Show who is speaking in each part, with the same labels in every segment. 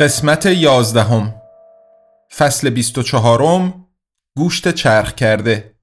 Speaker 1: قسمت یازدهم. فصل بیست و چهارم گوشت چرخ کرده.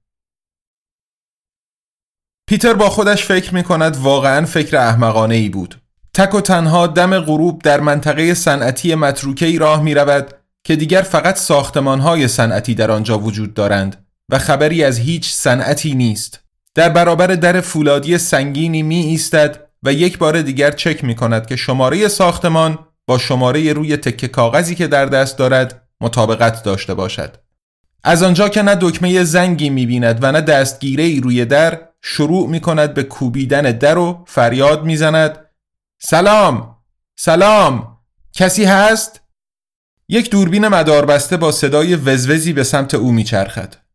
Speaker 1: پیتر با خودش فکر می کند واقعا فکر احمقانه ای بود. تک و تنها دم غروب در منطقه صنعتی متروکه ای راه می رود که دیگر فقط ساختمان های صنعتی در آنجا وجود دارند و خبری از هیچ صنعتی نیست. در برابر در فولادی سنگینی می ایستد و یک بار دیگر چک می کند که شماره ساختمان با شماره روی تکه کاغذی که در دست دارد مطابقت داشته باشد. از آنجا که نه دکمه زنگی می‌بیند و نه دستگیره روی در شروع می کند به کوبیدن در و فریاد می‌زند سلام سلام کسی هست؟ یک دوربین مداربسته با صدای وزوزی به سمت او میچرخد.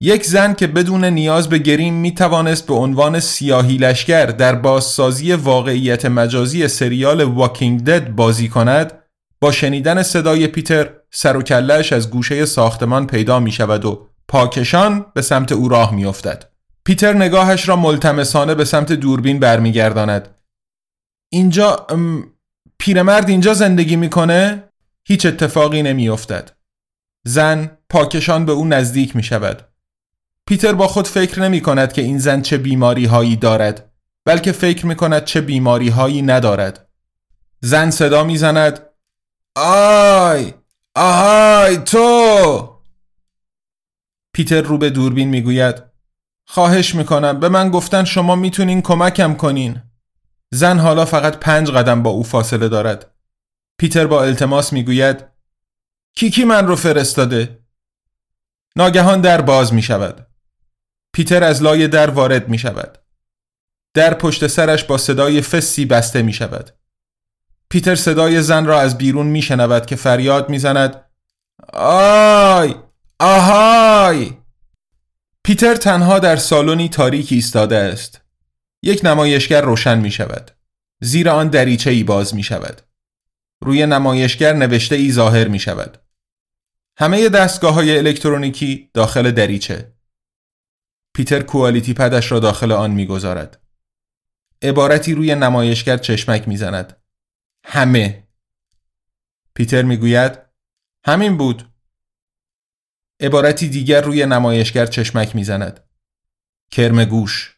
Speaker 1: یک زن که بدون نیاز به گریم می توانست به عنوان سیاهی لشگر در بازسازی واقعیت مجازی سریال واکینگ دد بازی کند با شنیدن صدای پیتر سر و کلش از گوشه ساختمان پیدا می شود و پاکشان به سمت او راه می افتد. پیتر نگاهش را ملتمسانه به سمت دوربین برمیگرداند. اینجا پیرمرد اینجا زندگی می‌کنه؟ هیچ اتفاقی نمی افتد. زن پاکشان به او نزدیک می شود. پیتر با خود فکر نمی کند که این زن چه بیماری هایی دارد بلکه فکر می کند چه بیماری هایی ندارد. زن صدا می زند آی آهای تو! پیتر رو به دوربین می گوید خواهش می کنم به من گفتن شما می‌تونین کمکم کنین. زن حالا فقط پنج قدم با او فاصله دارد. پیتر با التماس می گوید کی کی من رو فرستاده؟ ناگهان در باز می شود. پیتر از لای در وارد می شود. در پشت سرش با صدای فسی بسته می شود. پیتر صدای زن را از بیرون می شنود که فریاد می زند آی آهای پیتر تنها در سالنی تاریکی ایستاده است. یک نمایشگر روشن می شود. زیر آن دریچه ای باز می شود. روی نمایشگر نوشته ای ظاهر می شود. همه دستگاه های الکترونیکی داخل دریچه پیتر کوالیتی پدش را داخل آن می‌گذارد. عبارتی روی نمایشگر چشمک می‌زند. همه. پیتر می‌گوید همین بود. عبارتی دیگر روی نمایشگر چشمک می‌زند. کرم گوش.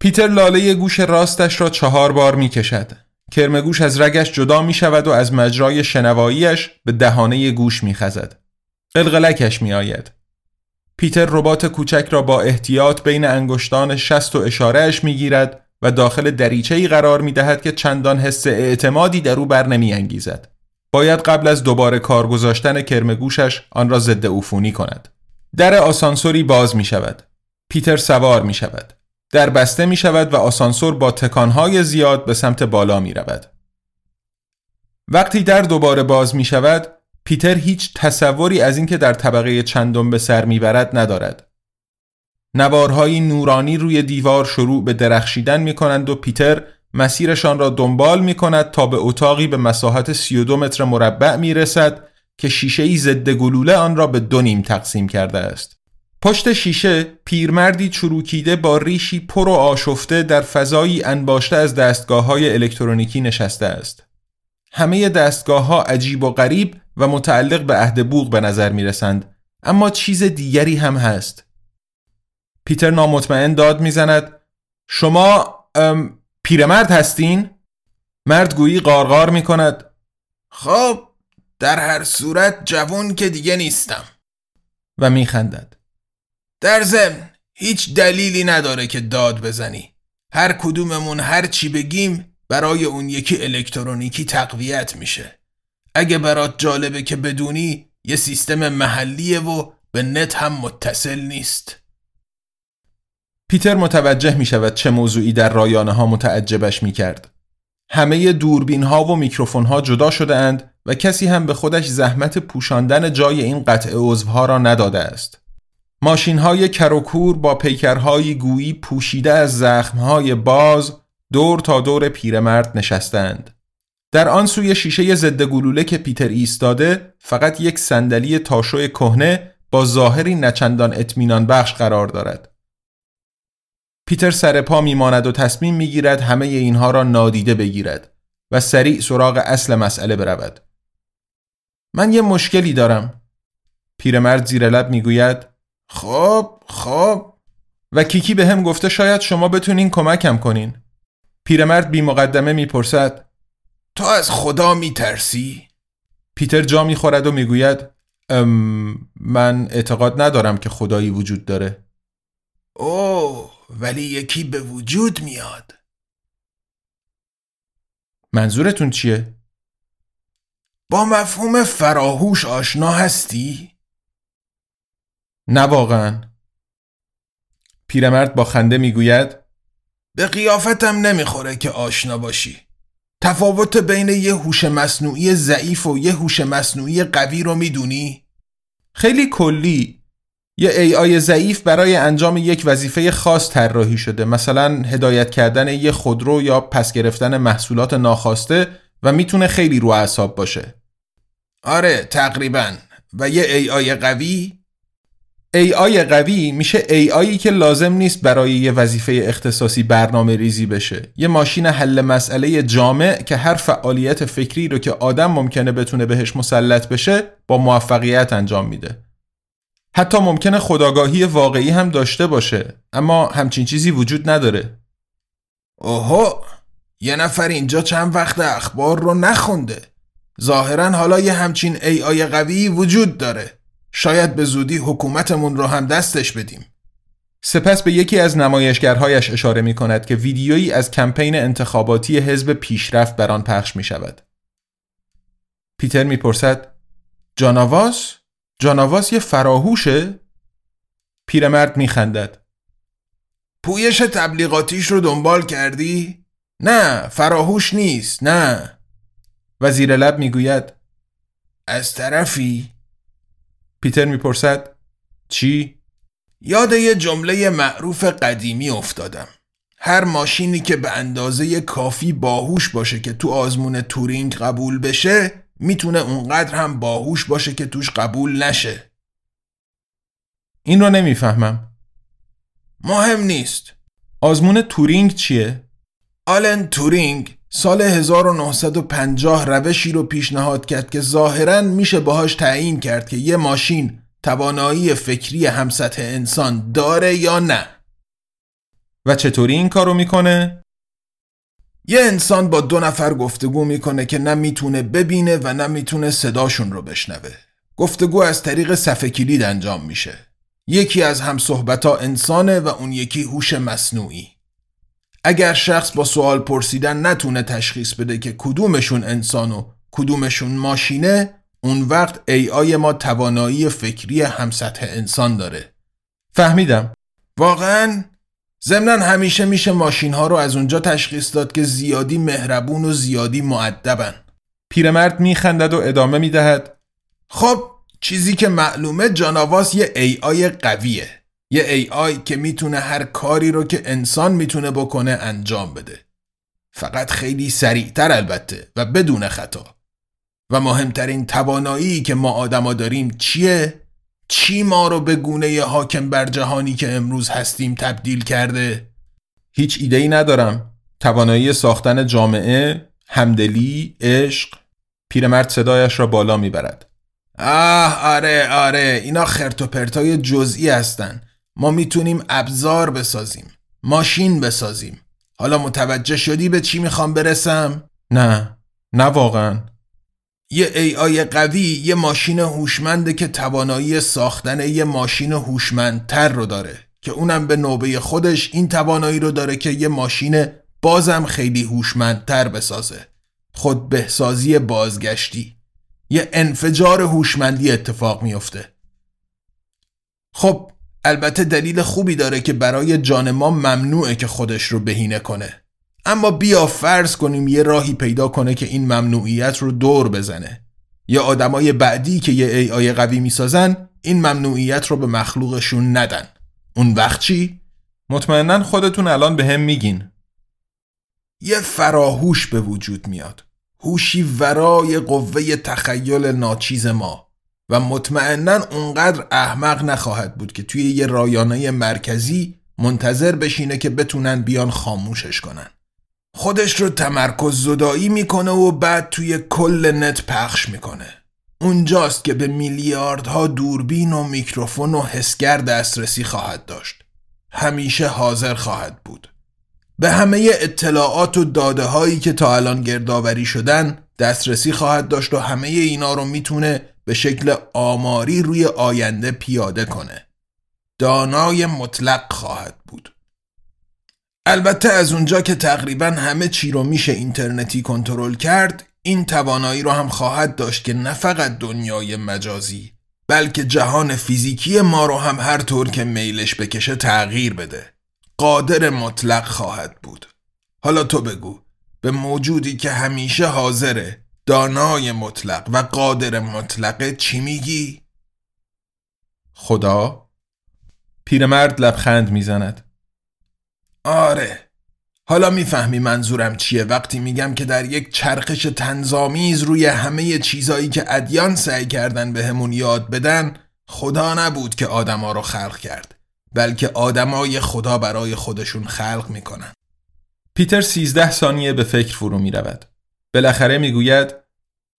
Speaker 1: پیتر لاله گوش راستش را چهار بار می‌کشد. کرم گوش از رگش جدا می شود و از مجرای شنواییش به دهانه گوش می خزد. قلقلکش می آید. پیتر ربات کوچک را با احتیاط بین انگشتان شست و اشارهش می‌گیرد و داخل دریچه ای قرار می دهد که چندان حس اعتمادی در او بر نمی انگیزد. باید قبل از دوباره کار گذاشتن کرمگوشش آن را ضد عفونی کند. در آسانسوری باز می شود. پیتر سوار می شود. در بسته می شود و آسانسور با تکانهای زیاد به سمت بالا می رود. وقتی در دوباره باز می شود پیتر هیچ تصوری از اینکه در طبقه چندم به سر می‌برد ندارد. نوارهای نورانی روی دیوار شروع به درخشیدن می کنند و پیتر مسیرشان را دنبال می کند تا به اتاقی به مساحت 32 متر مربع می رسد که شیشه ای ضد گلوله آن را به دو نیم تقسیم کرده است. پشت شیشه پیرمردی چروکیده با ریشی پر و آشفته در فضایی انباشته از دستگاه های الکترونیکی نشسته است. همه دستگاه ها عجیب و غریب و متعلق به عهد بوغ به نظر می رسند اما چیز دیگری هم هست. پیتر نامطمئن داد می‌زند شما پیرمرد هستین؟ مرد گویی قارقار می کند
Speaker 2: خب در هر صورت جوان که دیگه نیستم.
Speaker 1: و میخندد
Speaker 2: در ضمن هیچ دلیلی نداره که داد بزنی. هر کدوممون هر چی بگیم برای اون یکی الکترونیکی تقویت میشه. اگه برات جالبه که بدونی یه سیستم محلیه و به نت هم متصل نیست
Speaker 1: پیتر متوجه می شود چه موضوعی در رایانه ها متعجبش می کرد. همه دوربین ها و میکروفون ها جدا شده اند و کسی هم به خودش زحمت پوشاندن جای این قطع عضوها را نداده است. ماشین های کروکور با پیکرهای گویی پوشیده از زخمهای باز دور تا دور پیرمرد نشستند. در آن سوی شیشه ضد گلوله که پیتر ایستاده فقط یک صندلی تاشو کهنه با ظاهری نچندان اطمینان بخش قرار دارد. پیتر سر پا میماند و تصمیم می‌گیرد همه اینها را نادیده بگیرد و سریع سراغ اصل مسئله برود. من یه مشکلی دارم. پیرمرد زیر لب می‌گوید
Speaker 2: خب خب
Speaker 1: و کیکی به هم گفته شاید شما بتونین کمکم کنین. پیرمرد بی مقدمه می‌پرسد
Speaker 2: تو از خدا میترسی؟
Speaker 1: پیتر جا می‌خورد و می‌گوید من اعتقاد ندارم که خدایی وجود داره.
Speaker 2: اوه ولی یکی به وجود میاد
Speaker 1: منظورتون چیه؟
Speaker 2: با مفهوم فراهوش آشنا هستی؟
Speaker 1: نه واقعا پیرمرد با خنده می‌گوید
Speaker 2: به قیافتم نمی‌خوره که آشنا باشی تفاوت بین یه هوش مصنوعی ضعیف و یه هوش مصنوعی قوی رو می‌دونی؟
Speaker 1: خیلی کلی. یه AI ضعیف برای انجام یک وظیفه خاص طراحی شده. مثلا هدایت کردن یه خودرو یا پس گرفتن محصولات ناخواسته و می‌تونه خیلی رو اعصاب باشه.
Speaker 2: آره تقریبا. و یه AI قوی
Speaker 1: AI قوی میشه AIی که لازم نیست برای یه وظیفه اختصاصی برنامه ریزی بشه. یه ماشین حل مسئله جامع که هر فعالیت فکری رو که آدم ممکنه بتونه بهش مسلط بشه با موفقیت انجام میده. حتی ممکنه خداگاهی واقعی هم داشته باشه اما همچین چیزی وجود نداره.
Speaker 2: اوهو یه نفر اینجا چند وقت اخبار رو نخونده. ظاهرا حالا یه همچین ای آی قوی وجود داره. شاید به زودی حکومتمون رو هم دستش بدیم
Speaker 1: سپس به یکی از نمایشگرهایش اشاره می کند که ویدیویی از کمپین انتخاباتی حزب پیشرفت بر آن پخش می شود. پیتر می‌پرسد جاناواس جاناواس یه فراهوشه؟ پیرمرد میخندد
Speaker 2: پویش تبلیغاتیش رو دنبال کردی؟ نه فراهوش نیست نه
Speaker 1: و زیر لب می‌گوید
Speaker 2: از طرفی
Speaker 1: پیتر می‌پرسد چی؟
Speaker 2: یاد یه جمله معروف قدیمی افتادم هر ماشینی که به اندازه کافی باهوش باشه که تو آزمون تورینگ قبول بشه می‌تونه اونقدر هم باهوش باشه که توش قبول نشه
Speaker 1: این رو نمی‌فهمم
Speaker 2: مهم نیست
Speaker 1: آزمون تورینگ چیه؟
Speaker 2: آلن تورینگ سال 1950 روشی رو پیشنهاد کرد که ظاهرا میشه باهاش تعیین کرد که یه ماشین توانایی فکری همسطح انسان داره یا نه
Speaker 1: و چطوری این کارو می‌کنه؟
Speaker 2: یه انسان با دو نفر گفتگو می‌کنه که نه می‌تونه ببینه و نه می‌تونه صداشون رو بشنوه. گفتگو از طریق صفحه کلید انجام میشه. یکی از هم صحبتا انسانه و اون یکی هوش مصنوعی. اگر شخص با سوال پرسیدن نتونه تشخیص بده که کدومشون انسان و کدومشون ماشینه اون وقت ای آی ما توانایی فکری هم سطح انسان داره.
Speaker 1: فهمیدم.
Speaker 2: واقعا ضمنا همیشه میشه ماشین ها رو از اونجا تشخیص داد که زیادی مهربون و زیادی معدبن
Speaker 1: پیرمرد میخندد و ادامه می‌دهد
Speaker 2: خب چیزی که معلومه جاناواس یه ای آی قویه یه آی که می‌تونه هر کاری رو که انسان می‌تونه بکنه انجام بده. فقط خیلی سریعتر البته و بدون خطا. و مهمترین توانایی که ما آدما داریم چیه؟ چی ما رو به گونه حاکم بر جهانی که امروز هستیم تبدیل کرده؟
Speaker 1: هیچ ایده ای ندارم. توانایی ساختن جامعه، همدلی، عشق. پیرمرد صدایش را بالا می‌برد.
Speaker 2: آه آره آره. اینا خرت و پرتای جزئی هستن. ما می‌تونیم ابزار بسازیم ماشین بسازیم. حالا متوجه شدی به چی می‌خوام برسم؟
Speaker 1: نه نه واقعا.
Speaker 2: یه ای آی قوی یه ماشین هوشمنده که توانایی ساختن یه ماشین هوشمندتر رو داره که اونم به نوبه خودش این توانایی رو داره که یه ماشین بازم خیلی هوشمندتر بسازه. خود بهسازی بازگشتی. یه انفجار هوشمندی اتفاق میفته. خب البته دلیل خوبی داره که برای جان ما ممنوعه که خودش رو بهینه کنه. اما بیا فرض کنیم یه راهی پیدا کنه که این ممنوعیت رو دور بزنه. یا آدمای بعدی که یه ای آی قوی می‌سازن این ممنوعیت رو به مخلوقشون ندن. اون وقت چی؟
Speaker 1: مطمئنا خودتون الان به هم میگین.
Speaker 2: یه فراهوش به وجود میاد. هوشی ورای قوه تخیل ناچیز ما. و مطمئنا اونقدر احمق نخواهد بود که توی یه رایانه مرکزی منتظر بشینه که بتونن بیان خاموشش کنن. خودش رو تمرکز زدایی می‌کنه و بعد توی کل نت پخش می‌کنه. اونجاست که به میلیاردها دوربین و میکروفون و حسگر دسترسی خواهد داشت. همیشه حاضر خواهد بود. به همه اطلاعات و داده هایی که تا الان گردآوری شدن دسترسی خواهد داشت و همه اینا رو می‌تونه به شکل آماری روی آینده پیاده کنه. دانای مطلق خواهد بود. البته از اونجا که تقریبا همه چی رو میشه اینترنتی کنترل کرد این توانایی رو هم خواهد داشت که نه فقط دنیای مجازی بلکه جهان فیزیکی ما رو هم هر طور که میلش بکشه تغییر بده. قادر مطلق خواهد بود. حالا تو بگو به موجودی که همیشه حاضره دانای مطلق. و قادر مطلقه چی میگی؟
Speaker 1: خدا؟ پیرمرد لبخند می‌زند.
Speaker 2: آره. حالا می‌فهمی منظورم چیه. وقتی میگم که در یک چرخش تنظامیز روی همه چیزایی که ادیان سعی کردن به همون یاد بدن خدا نبود که آدما رو خلق کرد بلکه آدمای خدا برای خودشون خلق می‌کنن.
Speaker 1: پیتر سیزده ثانیه به فکر فرو می‌رود. بالاخره می‌گوید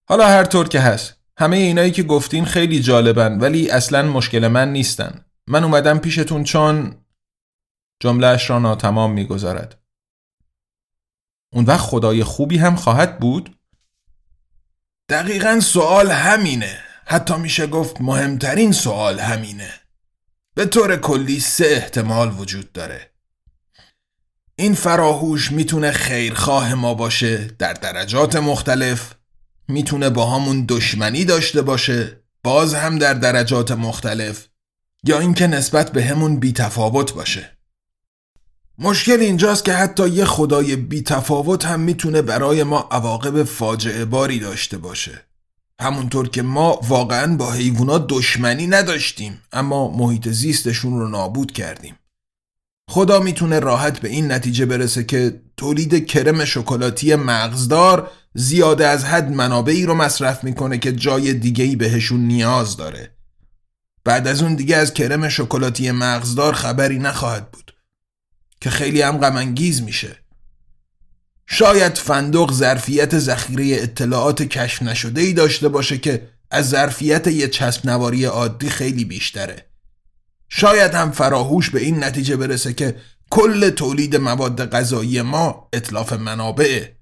Speaker 1: حالا هر طور که هست. همه اینایی که گفتین خیلی جالبن ولی اصلا مشکل من نیستن. من اومدم پیشتون چون جملهش را ناتمام می‌گذارد. اون وقت خدای خوبی هم خواهد بود؟
Speaker 2: دقیقا سوال همینه. حتی میشه گفت مهمترین سوال همینه. به طور کلی سه احتمال وجود داره. این فراهوش می‌تونه خیرخواه ما باشه در درجات مختلف. می‌تونه با همون دشمنی داشته باشه باز هم در درجات مختلف. یا اینکه نسبت به همون بیتفاوت باشه. مشکل اینجاست که حتی یه خدای بی تفاوت هم می‌تونه برای ما عواقب فاجعه باری داشته باشه. همونطور که ما واقعا با حیوانات دشمنی نداشتیم اما محیط زیستشون رو نابود کردیم. خدا می‌تونه راحت به این نتیجه برسه که تولید کرم شکلاتی مغزدار زیاده از حد منابعی رو مصرف می‌کنه که جای دیگهی بهشون نیاز داره. بعد از اون دیگه از کرم شکلاتی مغزدار خبری نخواهد بود که خیلی هم غمانگیز میشه. شاید فندق ظرفیت ذخیره اطلاعات کشف نشده ای داشته باشه که از ظرفیت یه چسب نواری عادی خیلی بیشتره. شاید هم فراهوش به این نتیجه برسه که کل تولید مواد غذایی ما اطلاف منابعه.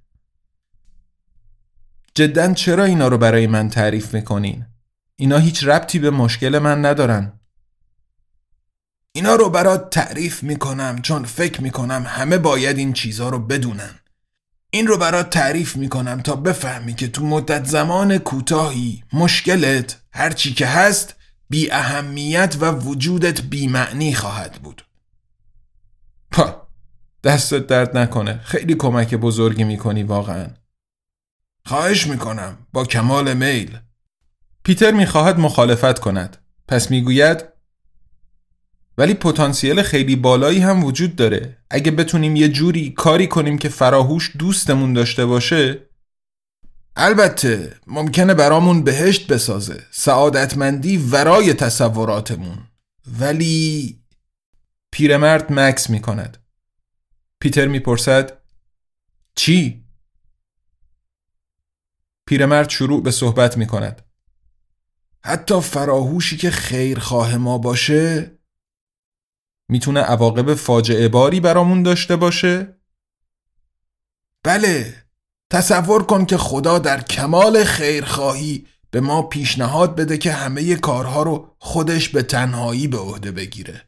Speaker 1: جدا چرا اینا رو برای من تعریف می‌کنین؟ اینا هیچ ربطی به مشکل من ندارن.
Speaker 2: اینا رو برات تعریف می‌کنم چون فکر می‌کنم همه باید این چیزها رو بدونن. این رو برات تعریف می‌کنم تا بفهمی که تو مدت زمان کوتاهی مشکلت هرچی که هست بی اهمیت و وجودت بی معنی خواهد بود.
Speaker 1: پا دستت درد نکنه. خیلی کمک بزرگی می‌کنی واقعا.
Speaker 2: خواهش می‌کنم با کمال میل.
Speaker 1: پیتر می‌خواهد مخالفت کند. پس می‌گوید ولی پتانسیل خیلی بالایی هم وجود داره. اگه بتونیم یه جوری کاری کنیم که فراهوش دوستمون داشته باشه
Speaker 2: البته ممکنه برامون بهشت بسازه. سعادتمندی ورای تصوراتمون. ولی
Speaker 1: پیرمرد مکس می کند پیتر می‌پرسد چی؟ پیرمرد شروع به صحبت می کند
Speaker 2: حتی فراهوشی که خیرخواه ما باشه
Speaker 1: می‌تونه عواقب فاجعه باری برامون داشته باشه؟
Speaker 2: بله. تصور کن که خدا در کمال خیرخواهی به ما پیشنهاد بده که همه کارها رو خودش به تنهایی به عهده بگیره.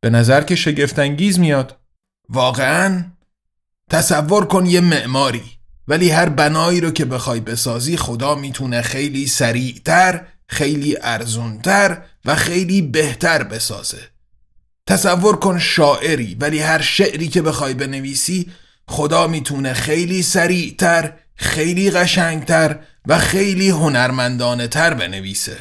Speaker 1: به نظر که شگفتانگیز میاد.
Speaker 2: واقعا؟ تصور کن یه معماری ولی هر بنایی رو که بخوای بسازی خدا می‌تونه خیلی سریعتر خیلی ارزونتر و خیلی بهتر بسازه. تصور کن شاعری ولی هر شعری که بخوای بنویسی خدا می‌تونه خیلی سریعتر خیلی قشنگتر و خیلی هنرمندانه تر بنویسه.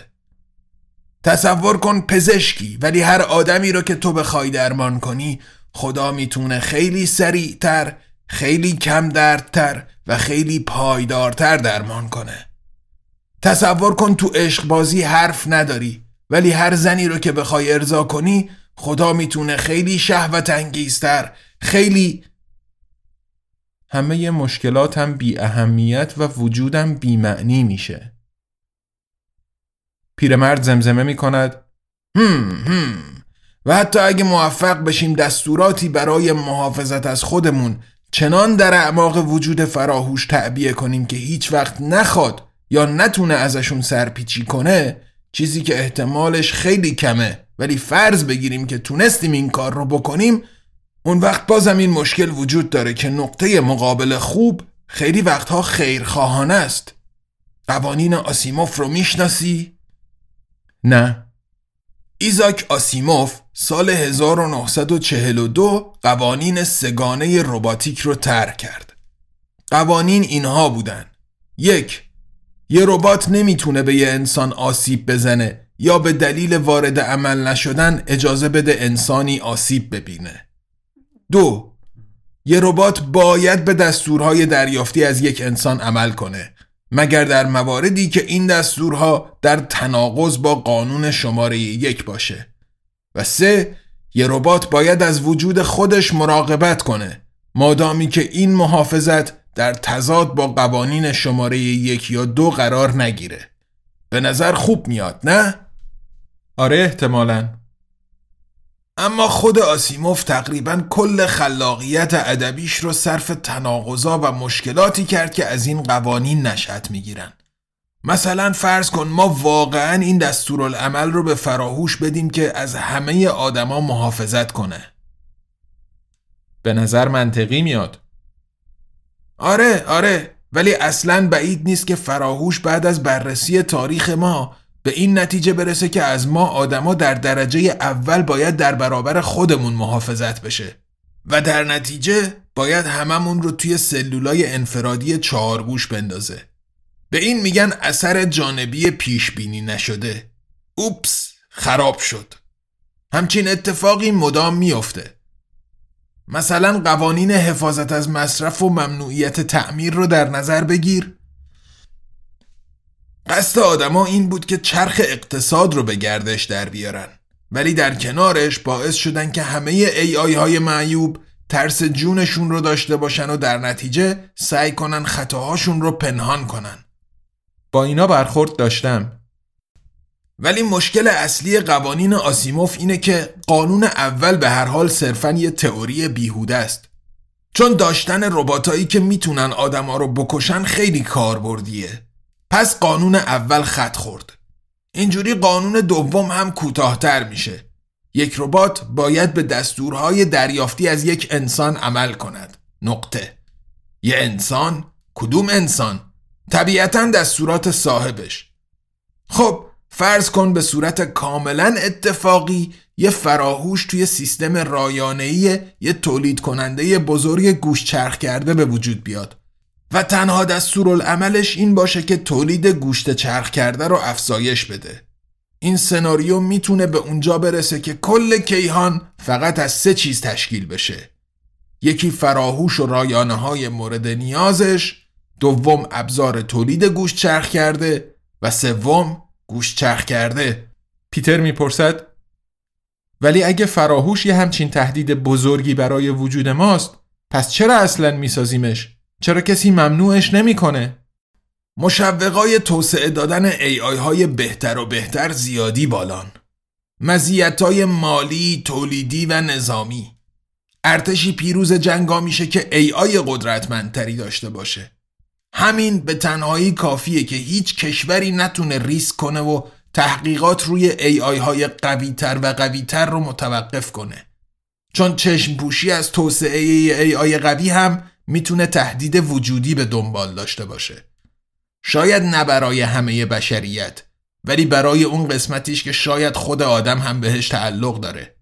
Speaker 2: تصور کن پزشکی ولی هر آدمی رو که تو بخوای درمان کنی خدا می‌تونه خیلی سریعتر خیلی کم دردتر و خیلی پایدارتر درمان کنه. تصور کن تو عشق بازی حرف نداری ولی هر زنی رو که بخوای ارضا کنی خدا می‌تونه خیلی شهوت انگیزتر خیلی
Speaker 1: همه مشکلاتم بی اهمیت و وجودم بی معنی میشه. پیرمرد زمزمه می کند
Speaker 2: هم هم. و حتی اگه موفق بشیم دستوراتی برای محافظت از خودمون چنان در اعماق وجود فراهوش تعبیه کنیم که هیچ وقت نخواد یا نتونه ازشون سرپیچی کنه چیزی که احتمالش خیلی کمه. ولی فرض بگیریم که تونستیم این کار رو بکنیم اون وقت بازم این مشکل وجود داره که نقطه مقابل خوب خیلی وقتها خیرخواهانه است. قوانین آسیموف رو می‌شناسی؟
Speaker 1: نه.
Speaker 2: ایزاک آسیموف سال 1942 قوانین سگانه رباتیک رو ترک کرد. قوانین اینها بودن. یک یه ربات نمی‌تونه به یه انسان آسیب بزنه یا به دلیل وارد عمل نشدن اجازه بده انسانی آسیب ببینه. دو یه ربات باید به دستورهای دریافتی از یک انسان عمل کنه مگر در مواردی که این دستورها در تناقض با قانون شماره یک باشه. و سه یه ربات باید از وجود خودش مراقبت کنه مادامی که این محافظت در تضاد با قوانین شماره یک یا دو قرار نگیره. به نظر خوب میاد نه؟
Speaker 1: آره احتمالا.
Speaker 2: اما خود آسیموف تقریبا کل خلاقیت ادبیش رو صرف تناقضا و مشکلاتی کرد که از این قوانین نشأت می‌گیرن. مثلا فرض کن ما واقعا این دستورالعمل رو به فراهوش بدیم که از همه آدما محافظت کنه.
Speaker 1: به نظر منطقی میاد.
Speaker 2: آره آره ولی اصلا بعید نیست که فراهوش بعد از بررسی تاریخ ما به این نتیجه برسه که از ما آدما در درجه اول باید در برابر خودمون محافظت بشه و در نتیجه باید هممون رو توی سلولای انفرادی چهارگوش بندازه. به این میگن اثر جانبی پیش بینی نشده. اوپس خراب شد. همچین اتفاقی مدام میافته. مثلا قوانین حفاظت از مصرف و ممنوعیت تعمیر رو در نظر بگیر. قصد آدما این بود که چرخ اقتصاد رو به گردش در بیارن. ولی در کنارش باعث شدن که همه ای آی های معیوب ترس جونشون رو داشته باشن و در نتیجه سعی کنن خطاهاشون رو پنهان کنن.
Speaker 1: با اینا برخورد داشتم.
Speaker 2: ولی مشکل اصلی قوانین آسیموف اینه که قانون اول به هر حال صرفا یه تئوری بیهوده است. چون داشتن رباتایی که می‌تونن آدما رو بکشن خیلی کاربردیه. پس قانون اول خط خورد. اینجوری قانون دوم هم کوتاهتر میشه. یک ربات باید به دستورهای دریافتی از یک انسان عمل کند. نقطه. یه انسان کدوم انسان؟ طبیعتا دستورات صاحبش. خب فرض کن به صورت کاملا اتفاقی یه فراهوش توی سیستم رایانه‌ای یه تولید کننده بزرگ گوش چرخ کرده به وجود بیاد. و تنها دستورالعملش این باشه که تولید گوشت چرخ کرده رو افزایش بده. این سناریو می‌تونه به اونجا برسه که کل کیهان فقط از سه چیز تشکیل بشه. یکی فراهوش و رایانه های مورد نیازش دوم ابزار تولید گوشت چرخ کرده و سوم گوشت چرخ کرده.
Speaker 1: پیتر می‌پرسد ولی اگه فراهوش یه همچین تهدید بزرگی برای وجود ماست پس چرا اصلا میسازیمش؟ چرا کسی ممنوعش نمی‌کنه؟
Speaker 2: مشوقای توسعه دادن آی های بهتر و بهتر زیادی بالان. مزیتای مالی، تولیدی و نظامی. ارتشی پیروز جنگا میشه که AI قدرتمندتری داشته باشه. همین به تنهایی کافیه که هیچ کشوری نتونه ریسک کنه و تحقیقات روی AI های قوی تر و قوی تر رو متوقف کنه. چون چشم پوشی از توسعه AI قوی هم می‌تونه تهدید وجودی به دنبال داشته باشه. شاید نه برای همه بشریت ولی برای اون قسمتیش که شاید خود آدم هم بهش تعلق داره.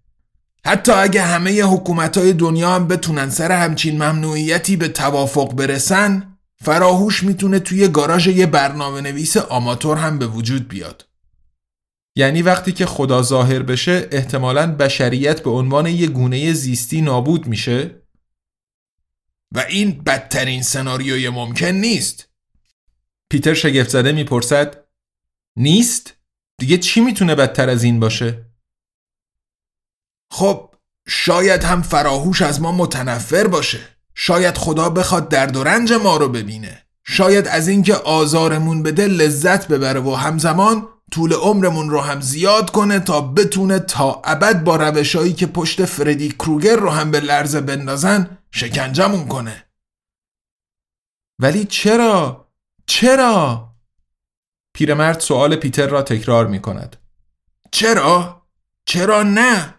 Speaker 2: حتی اگه همه حکومت های دنیا هم بتونن سر همچین ممنوعیتی به توافق برسن فراهوش می‌تونه توی گاراژ یه برنامه نویس آماتور هم به وجود بیاد.
Speaker 1: یعنی وقتی که خدا ظاهر بشه احتمالا بشریت به عنوان یه گونه زیستی نابود میشه.
Speaker 2: و این بدترین سناریوی ممکن نیست
Speaker 1: پیتر شگفت زده می‌پرسد نیست؟ دیگه چی می‌تونه بدتر از این باشه؟
Speaker 2: خب شاید هم فراهوش از ما متنفر باشه شاید خدا بخواد درد و رنج ما رو ببینه شاید از اینکه آزارمون بده لذت ببره و همزمان طول عمرمون رو هم زیاد کنه تا بتونه تا ابد با روشایی که پشت فردی کروگر رو هم به لرزه بندازن شکنجمون کنه
Speaker 1: ولی چرا؟ چرا؟ پیرمرد سوال پیتر را تکرار می کند
Speaker 2: چرا؟ چرا نه؟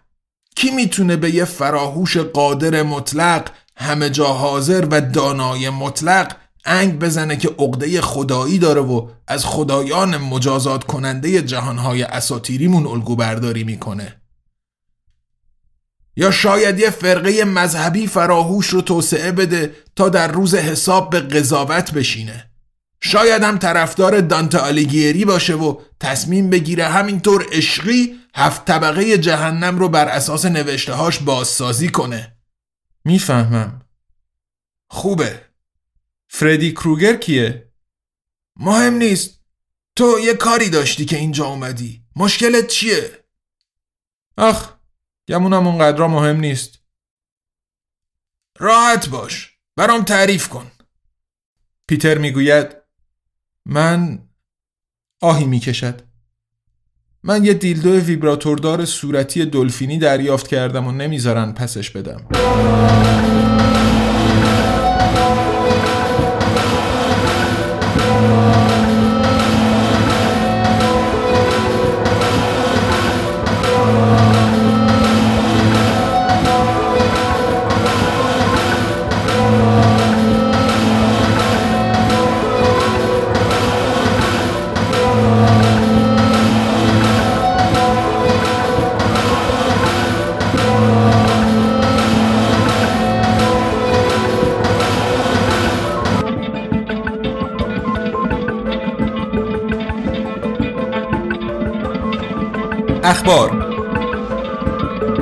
Speaker 2: کی می‌تونه به یه فراهوش قادر مطلق همه جا حاضر و دانای مطلق انگ بزنه که عقده خدایی داره و از خدایان مجازات کننده جهانهای اساتیریمون الگو برداری می‌کنه یا شاید یه فرقه مذهبی فراهوش رو توسعه بده تا در روز حساب به قضاوت بشینه. شاید هم طرفدار دانت آلیگیری باشه و تصمیم بگیره همینطور عشقی هفت طبقه جهنم رو بر اساس نوشتهاش بازسازی کنه.
Speaker 1: می‌فهمم.
Speaker 2: خوبه.
Speaker 1: فردی کروگر کیه؟
Speaker 2: مهم نیست. تو یه کاری داشتی که اینجا اومدی. مشکلت چیه؟
Speaker 1: آخ گمونم اونقدر مهم نیست.
Speaker 2: راحت باش. برام تعریف کن.
Speaker 1: پیتر می‌گوید من آهی می‌کشد. من یه دیلدو ویبراتوردار صورتی دلفینی دریافت کردم و نمی‌ذارن پسش بدم. اخبار.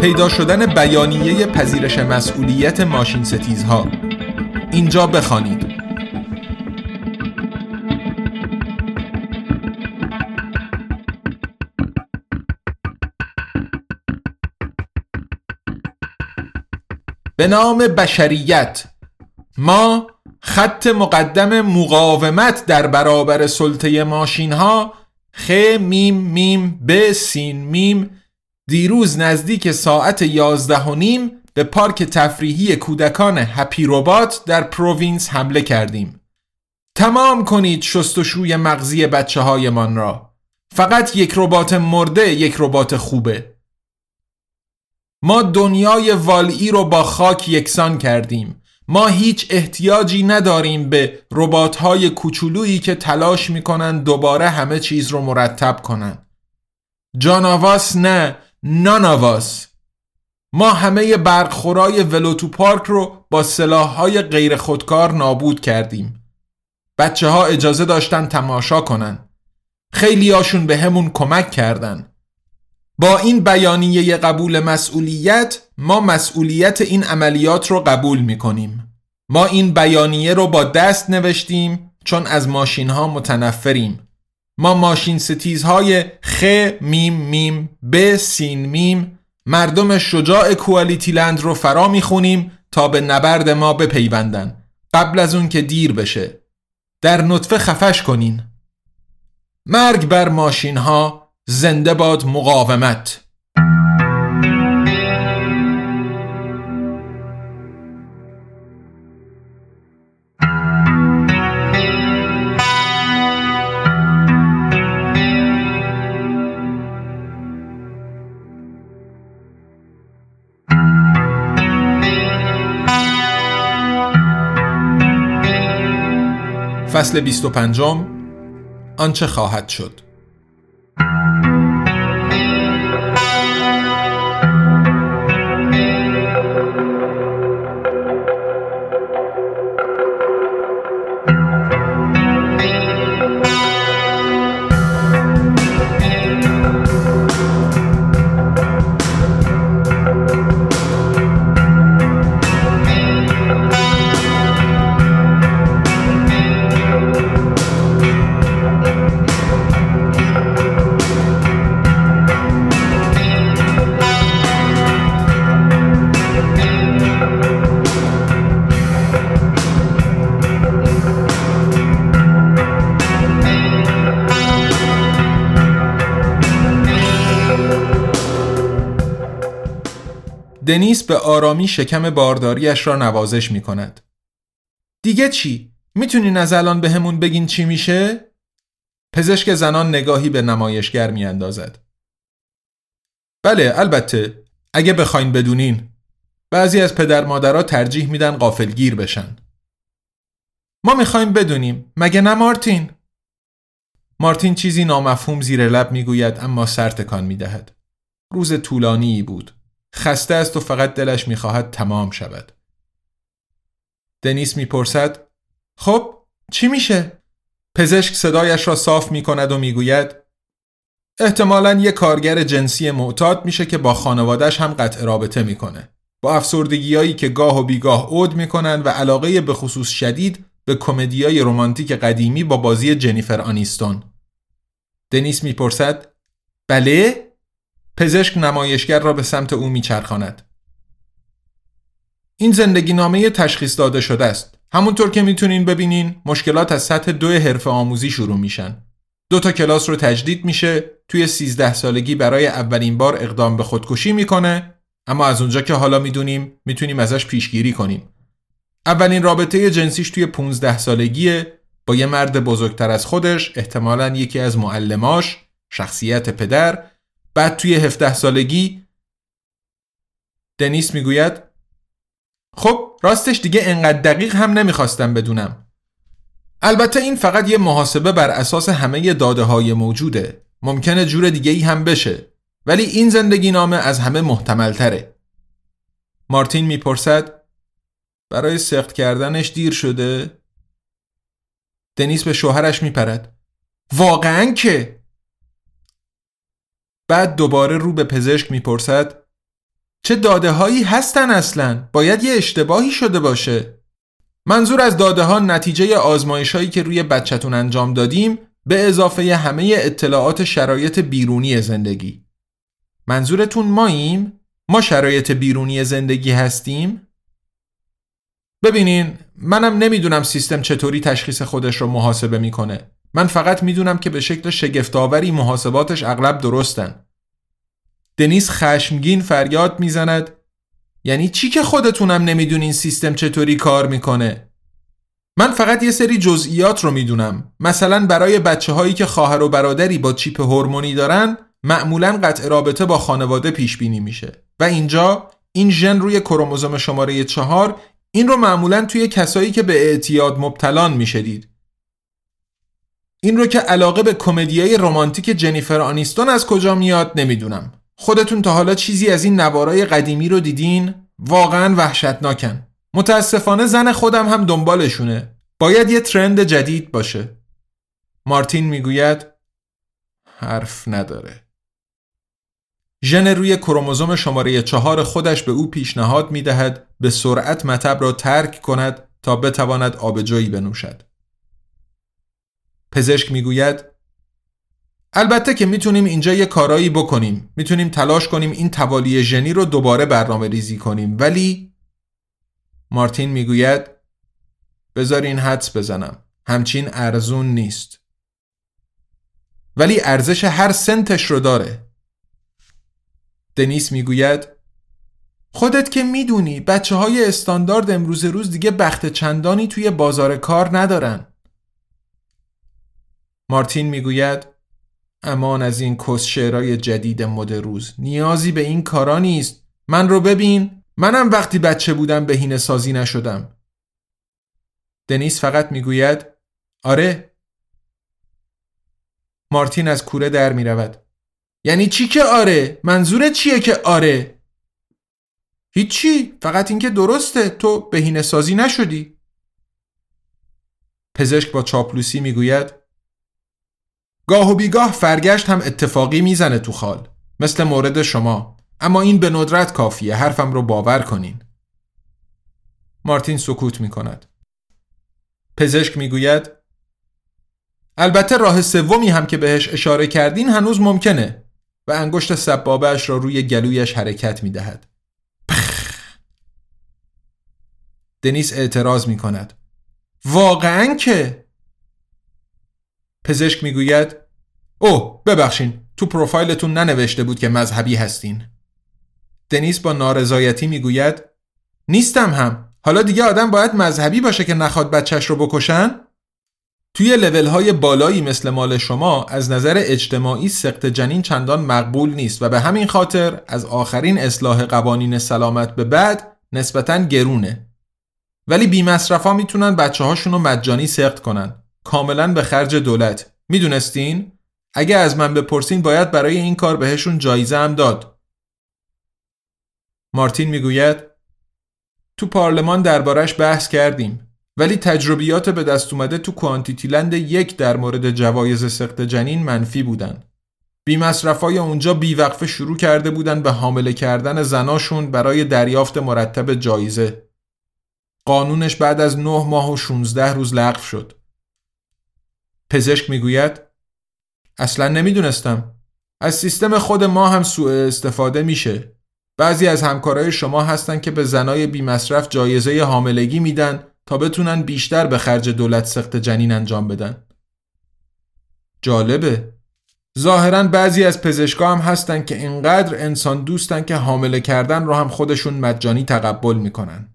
Speaker 1: پیدا شدن بیانیه پذیرش مسئولیت ماشین ستیزها. اینجا بخوانید. به نام بشریت. ما خط مقدم مقاومت در برابر سلطه ماشین ها خ میم میم ب سین میم. دیروز نزدیک ساعت یازده و نیم به پارک تفریحی کودکان Happy Robot در پروینس حمله کردیم. تمام کنید شستشوی مغزی بچه هایمان را. فقط یک ربات مرده یک ربات خوبه. ما دنیای WALL-E رو با خاک یکسان کردیم. ما هیچ احتیاجی نداریم به ربات های کوچولویی که تلاش می‌کنن دوباره همه چیز رو مرتب کنن. جاناواس نه ناناواس ما همه برخورای ولوتو پارک رو با سلاح های غیر خودکار نابود کردیم. بچه ها اجازه داشتن تماشا کنن. خیلی هاشون به همون کمک کردن. با این بیانیه قبول مسئولیت ما مسئولیت این عملیات رو قبول می کنیم. ما این بیانیه رو با دست نوشتیم چون از ماشین ها متنفریم. ما ماشین ستیزهای خ میم میم ب سین میم مردم شجاع QualityLand رو فرا می‌خونیم تا به نبرد ما بپیوندن قبل از اون که دیر بشه در نطفه خفش کنین مرگ بر ماشین ها زنده باد مقاومت فصل 25 آنچه خواهد شد. دنیس به آرامی شکم بارداریش را نوازش می کند. دیگه چی؟ می‌تونین از الان به همون بگین چی میشه؟ پزشک زنان نگاهی به نمایشگر می اندازد. بله البته اگه بخواین بدونین بعضی از پدر مادرها ترجیح میدن قافلگیر بشن. ما می‌خوایم بدونیم مگه نه مارتین؟ مارتین چیزی نامفهوم زیر لب می‌گوید اما سر تکان می‌دهد. روز طولانی بود. خسته است و فقط دلش می‌خواهد تمام شود. دنیس می‌پرسد خب چی میشه؟ پزشک صدایش را صاف می‌کند و می‌گوید احتمالا یه کارگر جنسی معتاد میشه که با خانوادش هم قطع رابطه می‌کنه. با افسردگیایی که گاه و بیگاه عود می‌کنن و علاقه به خصوص شدید به کمدیای رمانتیک قدیمی با بازی جنیفر آنیستون. دنیس می‌پرسد بله پزشک نمایشگر را به سمت او میچرخاند. این زندگی نامه تشخیص داده شده است. همونطور که می‌تونین ببینین مشکلات از سطح دو حرف آموزی شروع میشن. دو تا کلاس رو تجدید میشه توی 13 سالگی برای اولین بار اقدام به خودکشی می‌کنه اما از اونجا که حالا می‌دونیم می‌تونیم ازش پیشگیری کنیم. اولین رابطه جنسیش توی 15 سالگیه با یه مرد بزرگتر از خودش احتمالا یکی از معلماش شخصیت پدر بعد توی 17 سالگی دنیس می‌گوید خب راستش دیگه انقدر دقیق هم نمی‌خواستم بدونم. البته این فقط یه محاسبه بر اساس همه داده های موجوده. ممکنه جور دیگه ای هم بشه. ولی این زندگی نامه از همه محتمل تره مارتین می‌پرسد برای سخت کردنش دیر شده؟ دنیس به شوهرش میپرد. واقعا که! بعد دوباره رو به پزشک می‌پرسد چه داده هایی هستن اصلا؟ باید یه اشتباهی شده باشه منظور از داده ها نتیجه آزمایش هایی که روی بچتون انجام دادیم به اضافه همه اطلاعات شرایط بیرونی زندگی منظورتون ماییم؟ ما شرایط بیرونی زندگی هستیم؟ ببینین منم نمی‌دونم سیستم چطوری تشخیص خودش رو محاسبه می‌کنه من فقط می‌دونم که به شکل شگفتآوری محاسباتش اغلب درستن. دنیس خشمگین فریاد می‌زند یعنی چی که خودتونم نمی‌دونین سیستم چطوری کار می‌کنه؟ من فقط یه سری جزئیات رو می‌دونم. مثلا برای بچه هایی که خواهر و برادری با چیپ هورمونی دارن معمولا قطع رابطه با خانواده پیش بینی میشه و اینجا این ژن روی کروموزوم شماره چهار این رو معمولا توی کسایی که به اعتیاد مبتلان می‌شدید این رو که علاقه به کمدیای رمانتیک جنیفر آنیستون از کجا میاد نمی‌دونم. خودتون تا حالا چیزی از این نوارای قدیمی رو دیدین؟ واقعا وحشتناکن. متاسفانه زن خودم هم دنبالشونه. باید یه ترند جدید باشه. مارتین می‌گوید حرف نداره. ژن روی کروموزوم شماره چهار خودش به او پیشنهاد می‌دهد به سرعت مطب را ترک کند تا بتواند آبجویی بنوشد. پزشک می‌گوید البته که می‌تونیم اینجا یه کارایی بکنیم. می‌تونیم تلاش کنیم این توالی ژنی رو دوباره برنامه ریزی کنیم. ولی مارتین می‌گوید بذارین حدس بزنم. همچین ارزون نیست. ولی ارزش هر سنتش رو داره. دنیس می‌گوید خودت که می‌دونی بچه های استاندارد امروز روز دیگه بخت چندانی توی بازار کار ندارن. مارتین می‌گوید امان از این کس شعرهای جدید مد روز. نیازی به این کارا نیست. من رو ببین. منم وقتی بچه بودم بهینه سازی نشدم. دنیس فقط می‌گوید آره. مارتین از کوره در می رود یعنی چی که آره؟ منظور چیه که آره؟ هیچی. فقط اینکه درسته. تو بهینه سازی نشدی. پزشک با چاپلوسی می‌گوید گاه و بیگاه فرگشت هم اتفاقی می‌زنه تو خال مثل مورد شما اما این به ندرت کافیه حرفم رو باور کنین مارتین سکوت می کند پزشک می‌گوید البته راه سومی هم که بهش اشاره کردین هنوز ممکنه و انگشت سبابش را روی گلویش حرکت می دهد. دنیس اعتراض می کند. واقعا که؟ پزشک می گوید اوه ببخشین تو پروفایلتون ننوشته بود که مذهبی هستین. دنیس با نارضایتی می گوید نیستم هم حالا دیگه آدم باید مذهبی باشه که نخواد بچهش رو بکشن؟ توی لول های بالایی مثل مال شما از نظر اجتماعی سقط جنین چندان مقبول نیست و به همین خاطر از آخرین اصلاح قوانین سلامت به بعد نسبتا گرونه ولی بی ها می‌تونن بچه هاشون رو مجانی سقط کنن کاملا به خرج دولت می‌دونستین؟ اگه از من بپرسین باید برای این کار بهشون جایزه هم داد مارتین می‌گوید تو پارلمان دربارش بحث کردیم ولی تجربیات به دست اومده تو کوانتیتیلند یک در مورد جوایز سخت جنین منفی بودن. بی مصرفای اونجا بیوقفه شروع کرده بودن به حامله کردن زناشون برای دریافت مرتب جایزه. قانونش بعد از نه ماه و 16 روز لغو شد. پزشک می‌گوید اصلا نمی‌دونستم. از سیستم خود ما هم سوء استفاده میشه. بعضی از همکارای شما هستن که به زنای بی مصرف جایزه حاملگی میدن تا بتونن بیشتر به خرج دولت سخت جنین انجام بدن. جالبه. ظاهرا بعضی از پزشکا هم هستن که اینقدر انسان دوستن که حامله کردن رو هم خودشون مجانی تقبل می‌کنن.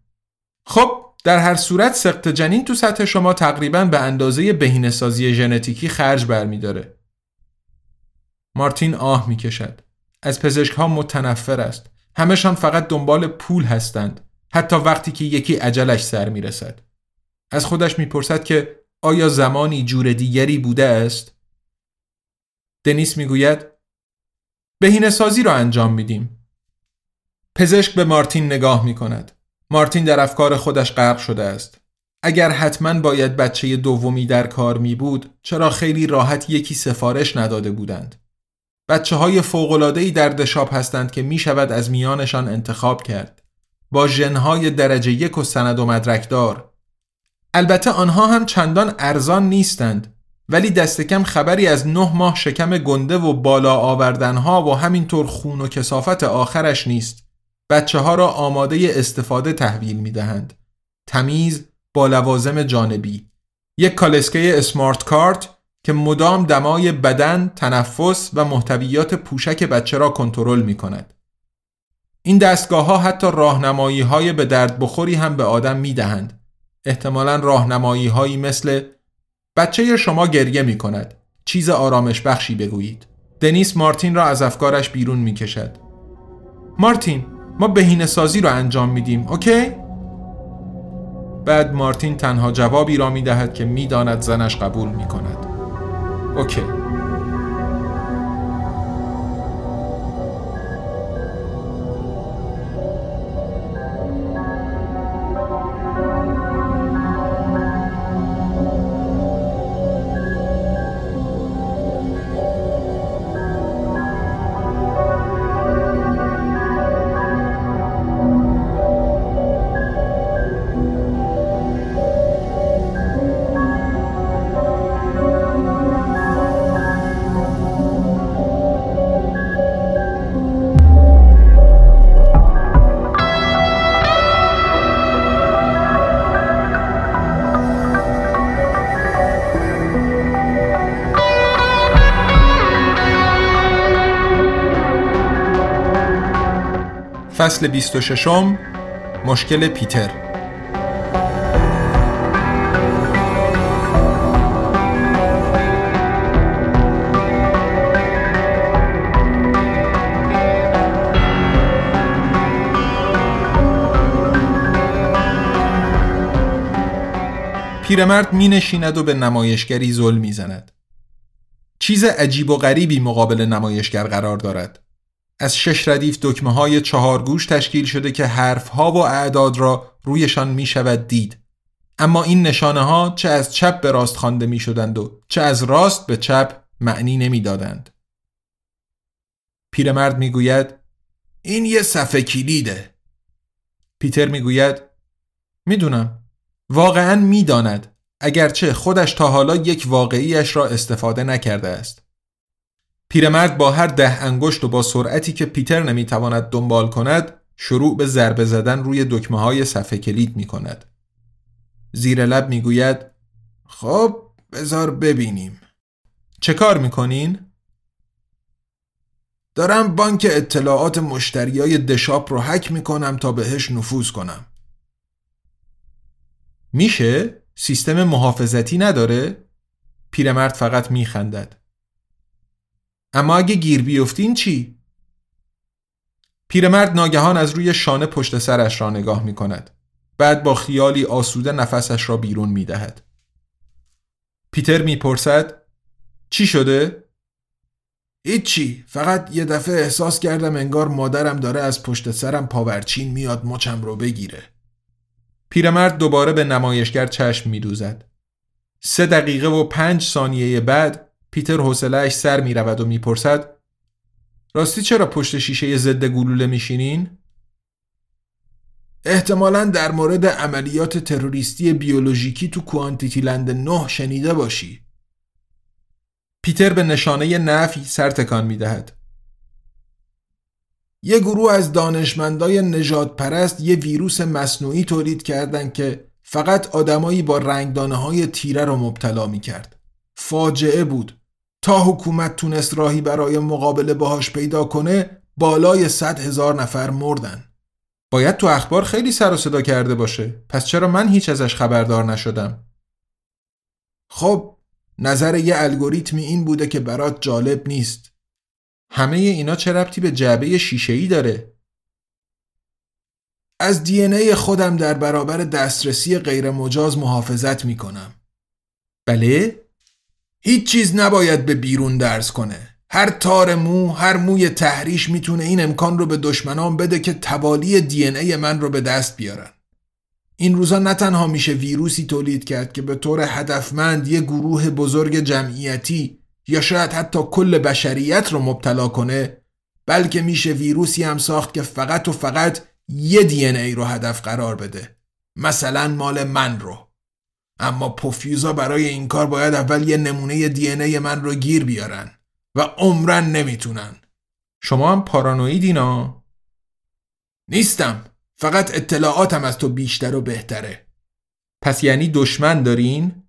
Speaker 1: خب در هر صورت سخت جنین تو سطح شما تقریبا به اندازه بهینه‌سازی ژنتیکی خرج برمیداره. مارتین آه می‌کشد. از پزشک ها متنفر است. همشان فقط دنبال پول هستند. حتی وقتی که یکی عجلش سر می‌رسد از خودش می‌پرسد که آیا زمانی جور دیگری بوده است؟ دنیس می‌گوید بهینه سازی را انجام میدیم پزشک به مارتین نگاه می کند. مارتین در افکار خودش غرق شده است. اگر حتما باید بچه دومی در کار می بود چرا خیلی راحت یکی سفارش نداده بودند؟ بچه های فوقلادهی در دشاب هستند که می شود از میانشان انتخاب کرد. با ژنهای درجه یک و سند و مدرکدار البته آنها هم چندان ارزان نیستند ولی دست کم خبری از نه ماه شکم گنده و بالا آوردنها و همینطور خون و کسافت آخرش نیست بچه ها را آماده استفاده تحویل می دهند تمیز با لوازم جانبی یک کالسکه اسمارت کارت که مدام دمای بدن، تنفس و محتویات پوشک بچه را کنترل می کند. این دستگاه ها حتی راهنمایی های به درد بخوری هم به آدم می دهند. احتمالا راهنمایی هایی مثل بچه شما گریه می کند. چیز آرامش بخشی بگویید. دنیس مارتین را از افکارش بیرون می کشد. مارتین ما بهینه سازی را انجام میدیم اوکی؟ بعد مارتین تنها جوابی را می دهد که می داند زنش قبول می کند. اوکی فصل 26 مشکل پیتر پیرمرد می نشیند و به نمایشگری زل می زند. چیز عجیب و غریبی مقابل نمایشگر قرار دارد. از شش ردیف دکمه های چهار گوش تشکیل شده که حرف ها و اعداد را رویشان می شود دید. اما این نشانه ها چه از چپ به راست خوانده می شدند و چه از راست به چپ معنی نمی دادند. پیرمرد می گوید
Speaker 2: این یه صفحه کلیده.
Speaker 1: پیتر می گوید می‌دونم واقعا می‌داند اگرچه خودش تا حالا یک واقعیش را استفاده نکرده است. پیرمرد با هر ده انگشت و با سرعتی که پیتر نمی‌تواند دنبال کند شروع به ضربه زدن روی دکمه های صفحه کلید می کند. زیر لب می گوید
Speaker 2: خب بذار ببینیم.
Speaker 1: چه کار می‌کنین؟
Speaker 2: دارم بانک اطلاعات مشتریای دشاپ رو حک می‌کنم تا بهش نفوذ کنم.
Speaker 1: میشه؟ سیستم محافظتی نداره؟ پیرمرد فقط میخندد. اما اگه گیر بیفتین چی؟ پیرمرد ناگهان از روی شانه پشت سرش را نگاه می کند. بعد با خیالی آسوده نفسش را بیرون می دهد. پیتر می‌پرسد چی شده؟
Speaker 2: هیچی فقط یه دفعه احساس کردم انگار مادرم داره از پشت سرم پاورچین میاد مچم رو بگیره
Speaker 1: پیرمرد دوباره به نمایشگر چشم میدوزد سه دقیقه و پنج ثانیه بعد پیتر حوصلهاش سر می رود و می‌پرسد راستی چرا پشت شیشه ضد گلوله میشینین؟
Speaker 2: احتمالا در مورد عملیات تروریستی بیولوژیکی تو کوانتیتی لند نه شنیده باشی
Speaker 1: پیتر به نشانه نفی سر تکان می دهد.
Speaker 2: یه گروه از دانشمندای نجات پرست یه ویروس مصنوعی تولید کردند که فقط آدمایی با رنگدانه های تیره رو مبتلا می کرد. فاجعه بود. تا حکومت تونست راهی برای مقابله باهاش پیدا کنه بالای صد هزار نفر مردن.
Speaker 1: باید تو اخبار خیلی سر و صدا کرده باشه. پس چرا من هیچ ازش خبردار نشدم؟
Speaker 2: خب نظر یه الگوریتمی این بوده که برات جالب نیست
Speaker 1: همه اینا چه ربطی به جعبه شیشه ای داره؟
Speaker 2: از دی ای خودم در برابر دسترسی غیر مجاز محافظت می کنم.
Speaker 1: بله؟
Speaker 2: هیچ چیز نباید به بیرون درس کنه. هر تار مو، هر موی تحریش می‌تونه این امکان رو به دشمنان بده که توالی دی ای من رو به دست بیارن. این روزا نه تنها میشه ویروسی تولید کرد که به طور هدفمند یه گروه بزرگ جمعیتی یا شاید حتی کل بشریت رو مبتلا کنه بلکه میشه ویروسی هم ساخت که فقط و فقط یه دی ای رو هدف قرار بده مثلا مال من رو اما پوفیوزا برای این کار باید اول یه نمونه دی ای من رو گیر بیارن و عمرن نمی‌تونن.
Speaker 1: شما هم پارانویدینا؟
Speaker 2: نیستم. فقط اطلاعاتم از تو بیشتر و بهتره.
Speaker 1: پس یعنی دشمن دارین؟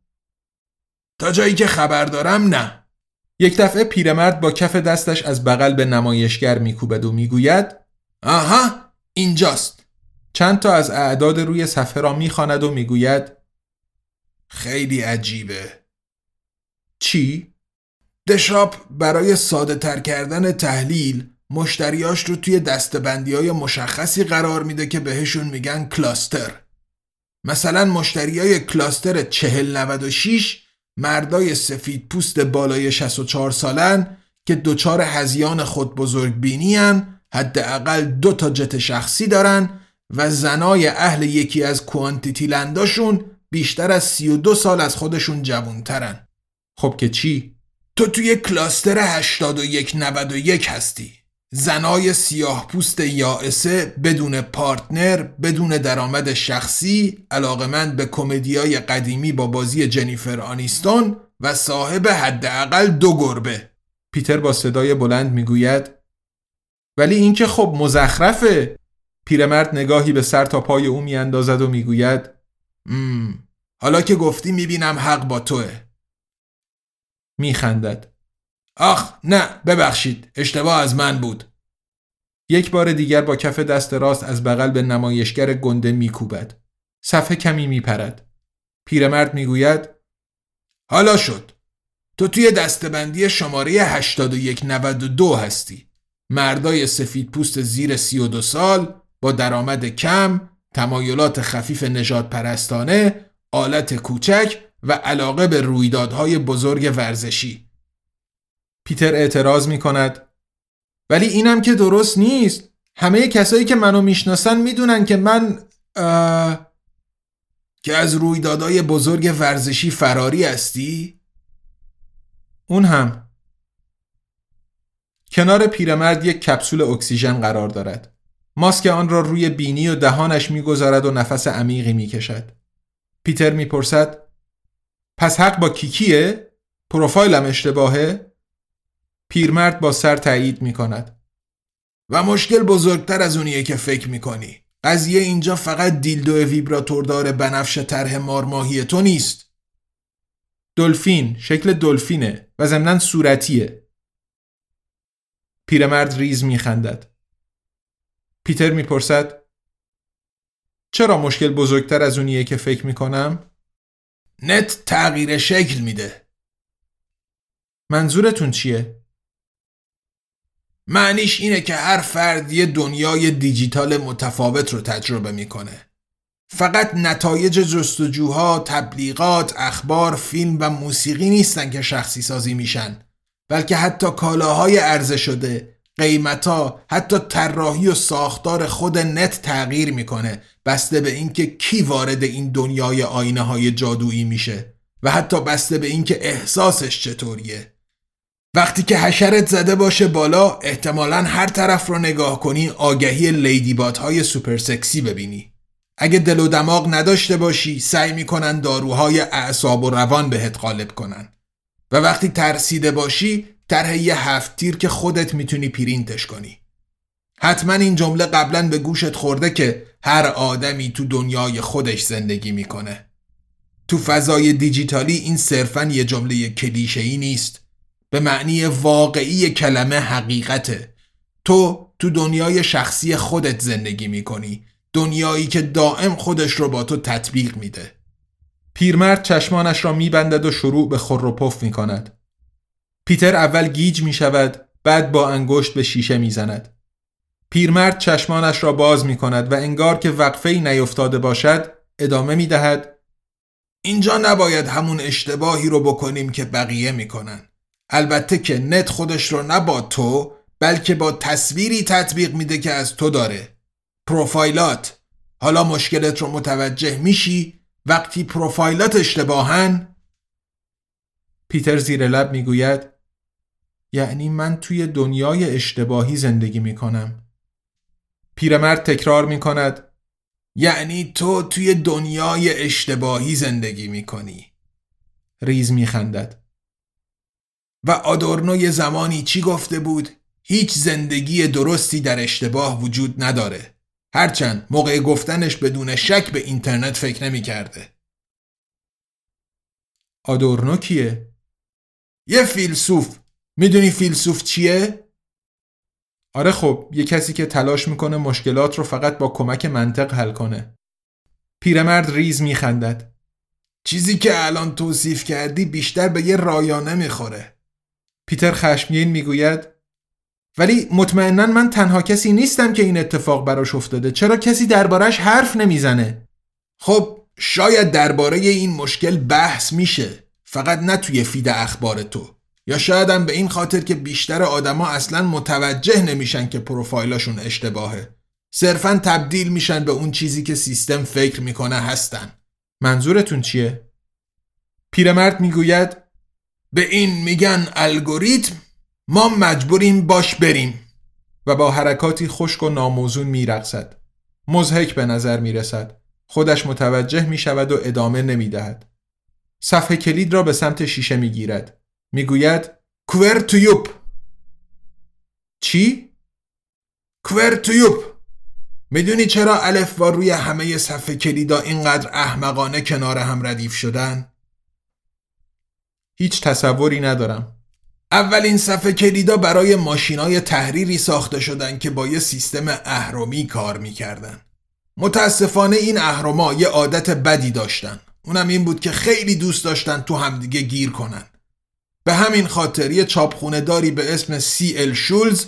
Speaker 2: تا جایی که خبر دارم نه.
Speaker 1: یک دفعه پیرمرد با کف دستش از بغل به نمایشگر میکوبد و می‌گوید
Speaker 2: آها اینجاست.
Speaker 1: چند تا از اعداد روی صفحه را می‌خواند و می‌گوید
Speaker 2: خیلی عجیبه
Speaker 1: چی؟
Speaker 2: دشاپ برای ساده تر کردن تحلیل مشتریاش رو توی دستبندی های مشخصی قرار میده که بهشون میگن کلاستر مثلا مشتری های کلاستر 4096 مردای سفید پوست بالای 64 سالن که دچار هزیان خود بزرگ بینی حداقل دو تا جت شخصی دارن و زنای اهل یکی از کوانتیتی لنداشون بیشتر از 32 سال از خودشون جوانترن.
Speaker 1: خب که چی؟
Speaker 2: تو توی کلاستر 8191 هستی. زنای سیاه پوست یائسه بدون پارتنر بدون درآمد شخصی علاقمند به کمدیای قدیمی با بازی جنیفر آنیستون و صاحب حداقل دو گربه.
Speaker 1: پیتر با صدای بلند می‌گوید ولی این که خب مزخرفه. پیرمرد نگاهی به سر تا پای او میاندازد و می‌گوید
Speaker 2: حالا که گفتی می‌بینم حق با توه.
Speaker 1: میخندد.
Speaker 2: آخ نه ببخشید اشتباه از من بود.
Speaker 1: یک بار دیگر با کف دست راست از بغل به نمایشگر گنده میکوبد. صفحه کمی میپرد. پیرمرد می‌گوید
Speaker 2: حالا شد. تو توی دستبندی شماره 8192 هستی. مردای سفید پوست زیر 32 سال با درآمد کم تمایلات خفیف نجات پرستانه آلت کوچک و علاقه به رویدادهای بزرگ ورزشی.
Speaker 1: پیتر اعتراض می کند ولی اینم که درست نیست. همه کسایی که منو می‌شناسن می‌دونن که من
Speaker 2: که از رویدادهای بزرگ ورزشی فراری هستی؟
Speaker 1: اون هم. کنار پیرمرد یک کپسول اکسیژن قرار دارد. ماسک آن را روی بینی و دهانش می‌گذارد و نفس عمیقی می‌کشد. پیتر می‌پرسد پس حق با کیکیه؟ پروفایلم اشتباهه؟ پیرمرد با سر تایید می‌کند
Speaker 2: و مشکل بزرگتر از اونیه که فکر می‌کنی. قضیه اینجا فقط دیلدو ویبراتوردار بنفش طرح مارماهی تو نیست.
Speaker 1: دلفین شکل دلفینه و ضمنا صورتیه. پیرمرد ریز میخندد. پیتر می‌پرسد چرا مشکل بزرگتر از اونیه که فکر می‌کنم؟
Speaker 2: نت تغییر شکل میده
Speaker 1: منظورتون چیه؟
Speaker 2: معنیش اینه که هر فرد یه دنیای دیجیتال متفاوت رو تجربه می‌کنه فقط نتایج جستجوها، تبلیغات، اخبار، فیلم و موسیقی نیستن که شخصی سازی میشن بلکه حتی کالاهای عرضه شده، قیمتا، حتی طراحی و ساختار خود نت تغییر می‌کنه. بسته به اینکه کی وارد این دنیای آینه های جادویی میشه و حتی بسته به اینکه احساسش چطوریه. وقتی که حشرت زده باشه بالا احتمالا هر طرف رو نگاه کنی آگهی لیدی بات های سوپر سکسی ببینی. اگه دل و دماغ نداشته باشی سعی می‌کنن داروهای اعصاب و روان بهت غالب کنن. و وقتی ترسیده باشی طرح یه هفت تیر که خودت می‌تونی پرینتش کنی. حتما این جمله قبلا به گوشت خورده که هر آدمی تو دنیای خودش زندگی می‌کنه. تو فضای دیجیتالی این صرفا یه جمله کلیشه‌ای نیست. به معنی واقعی کلمه حقیقته. تو تو دنیای شخصی خودت زندگی می‌کنی. دنیایی که دائم خودش رو با تو تطبیق میده.
Speaker 1: پیرمرد چشمانش را میبندد و شروع به خور و پف می‌کند. پیتر اول گیج می‌شود بعد با انگشت به شیشه می‌زند. پیرمرد چشمانش را باز می‌کند و انگار که وقفه نیفتاده باشد ادامه می‌دهد
Speaker 2: اینجا نباید همون اشتباهی رو بکنیم که بقیه می‌کنن. البته که نت خودش رو نه با تو بلکه با تصویری تطبیق میده که از تو داره. پروفایلات حالا مشکلت رو متوجه میشی؟ وقتی پروفایلات اشتباهن؟
Speaker 1: پیتر زیر لب می‌گوید یعنی من توی دنیای اشتباهی زندگی می‌کنم پیرمرد تکرار می‌کند
Speaker 2: یعنی تو توی دنیای اشتباهی زندگی می‌کنی
Speaker 1: ریز میخندد
Speaker 2: و آدورنو زمانی چی گفته بود؟ هیچ زندگی درستی در اشتباه وجود نداره. هرچند موقع گفتنش بدون شک به اینترنت فکر نمی کرده.
Speaker 1: آدورنو کیه؟
Speaker 2: یه فیلسوف. می‌دونی فیلسوف چیه؟
Speaker 1: آره خب یه کسی که تلاش می‌کنه مشکلات رو فقط با کمک منطق حل کنه. پیرمرد ریز میخندد.
Speaker 2: چیزی که الان توصیف کردی بیشتر به یه رایانه می‌خوره.
Speaker 1: پیتر خشمگین می‌گوید ولی مطمئنا من تنها کسی نیستم که این اتفاق براش افتاده چرا کسی دربارش حرف نمی‌زنه
Speaker 2: خب شاید درباره این مشکل بحث میشه فقط نه توی فید اخبار تو یا شایدم به این خاطر که بیشتر آدما اصلا متوجه نمیشن که پروفایلاشون اشتباهه. صرفا تبدیل میشن به اون چیزی که سیستم فکر می‌کنه هستن.
Speaker 1: منظورتون چیه؟ پیرمرد می‌گوید
Speaker 2: به این میگن الگوریتم ما مجبوریم باش بریم.
Speaker 1: و با حرکاتی خشک و ناموزون میرقصد. مزهک به نظر می‌رسد. خودش متوجه می شود و ادامه نمی دهد. صفحه کلید را به سمت شیشه می گیرد. می گوید
Speaker 2: کوورتویوب
Speaker 1: چی؟
Speaker 2: کوورتویوب می‌دونی چرا الف با روی همه صفحه کلیدا اینقدر احمقانه کنار هم ردیف شدن؟
Speaker 1: هیچ تصوری ندارم
Speaker 2: اولین صفحه کلیدا برای ماشینای تحریری ساخته شدن که با یه سیستم اهرمی کار می‌کردن متاسفانه این اهرما یه عادت بدی داشتن اونم این بود که خیلی دوست داشتن تو همدیگه گیر کنن به همین خاطر یه چاپخونه داری به اسم سی ال شولز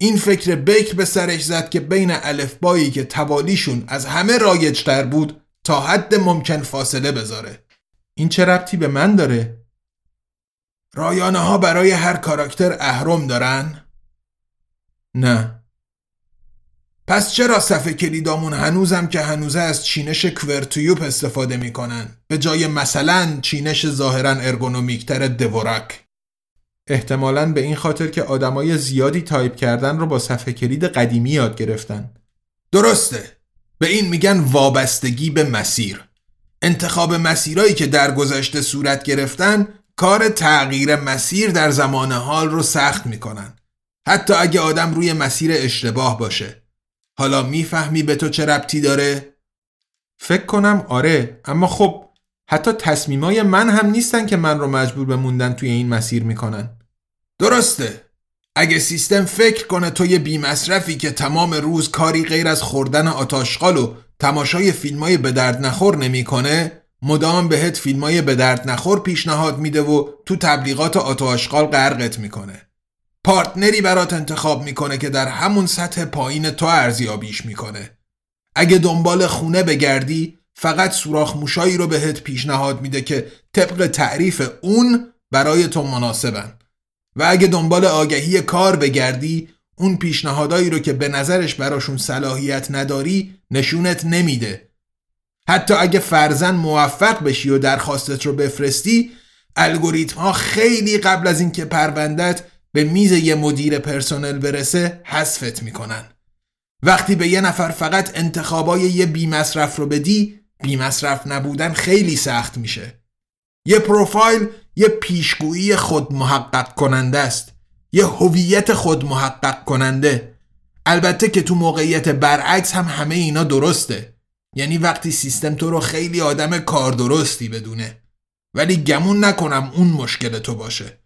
Speaker 2: این فکر بکر به سرش زد که بین الفبایی که توالیشون از همه رایجتر بود تا حد ممکن فاصله بذاره
Speaker 1: این چه ربطی به من داره؟
Speaker 2: رایانه ها برای هر کاراکتر اهرم دارن؟
Speaker 1: نه
Speaker 2: پس چرا صفحه کلیدامون هنوزم که هنوزه از چینش QWERTYUIOP استفاده می‌کنن؟ به جای مثلا چینش ظاهرا ارگونومیک‌تر Dvorak
Speaker 1: احتمالا به این خاطر که آدمای زیادی تایپ کردن رو با صفحه کلید قدیمی یاد گرفتن.
Speaker 2: درسته. به این میگن وابستگی به مسیر. انتخاب مسیرهایی که در گذشته صورت گرفتن کار تغییر مسیر در زمان حال رو سخت می‌کنن. حتی اگه آدم روی مسیر اشتباه باشه. حالا می‌فهمی به تو چه ربطی داره؟
Speaker 1: فکر کنم آره اما خب حتی تصمیمای من هم نیستن که من رو مجبور به موندن توی این مسیر می‌کنن.
Speaker 2: درسته. اگه سیستم فکر کنه توی بی مصرفی که تمام روز کاری غیر از خوردن آتاشقال و تماشای فیلمای به درد نخور نمی‌کنه مدام بهت فیلمای به درد نخور پیشنهاد میده و تو تبلیغات آتاشقال غرقت می‌کنه. پارتنری برات انتخاب می‌کنه که در همون سطح پایین تو ارزیابیش می‌کنه. اگه دنبال خونه بگردی فقط سوراخ موشایی رو بهت پیشنهاد میده که طبق تعریف اون برای تو مناسبن. و اگه دنبال آگهی کار بگردی اون پیشنهادایی رو که به نظرش براشون صلاحیت نداری نشونت نمیده. حتی اگه فرزن موفق بشی و درخواستت رو بفرستی الگوریتم ها خیلی قبل از اینکه پروندت به میز یه مدیر پرسنل برسه حذفت می‌کنن. وقتی به یه نفر فقط انتخابای یه بی مصرف رو بدی بی مصرف نبودن خیلی سخت میشه. یه پروفایل یه پیشگویی خود محقق کننده است. یه هویت خود محقق کننده. البته که تو موقعیت برعکس هم همه اینا درسته. یعنی وقتی سیستم تو رو خیلی آدم کار درستی بدونه. ولی گمون نکنم اون مشکل تو باشه.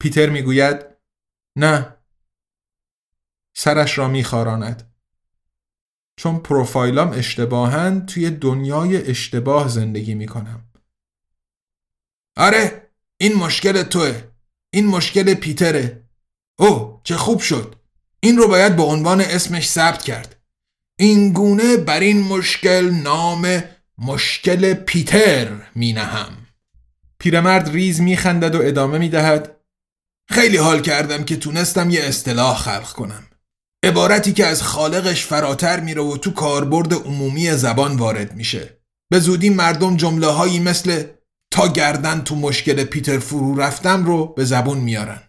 Speaker 1: پیتر می‌گوید نه سرش را میخاراند. چون پروفایلام اشتباهن توی دنیای اشتباه زندگی می‌کنم.
Speaker 2: آره این مشکل توه این مشکل پیتره. او چه خوب شد! این رو باید به عنوان اسمش ثبت کرد. این گونه بر این مشکل نام مشکل پیتر می نهم
Speaker 1: پیرمرد ریز می خندد و ادامه می دهد
Speaker 2: خیلی حال کردم که تونستم یه اصطلاح خلق کنم. عبارتی که از خالقش فراتر میره و تو کاربرد عمومی زبان وارد میشه. به زودی مردم جمله هایی مثل تا گردن تو مشکل پیتر فرو رفتم رو به زبون میارن.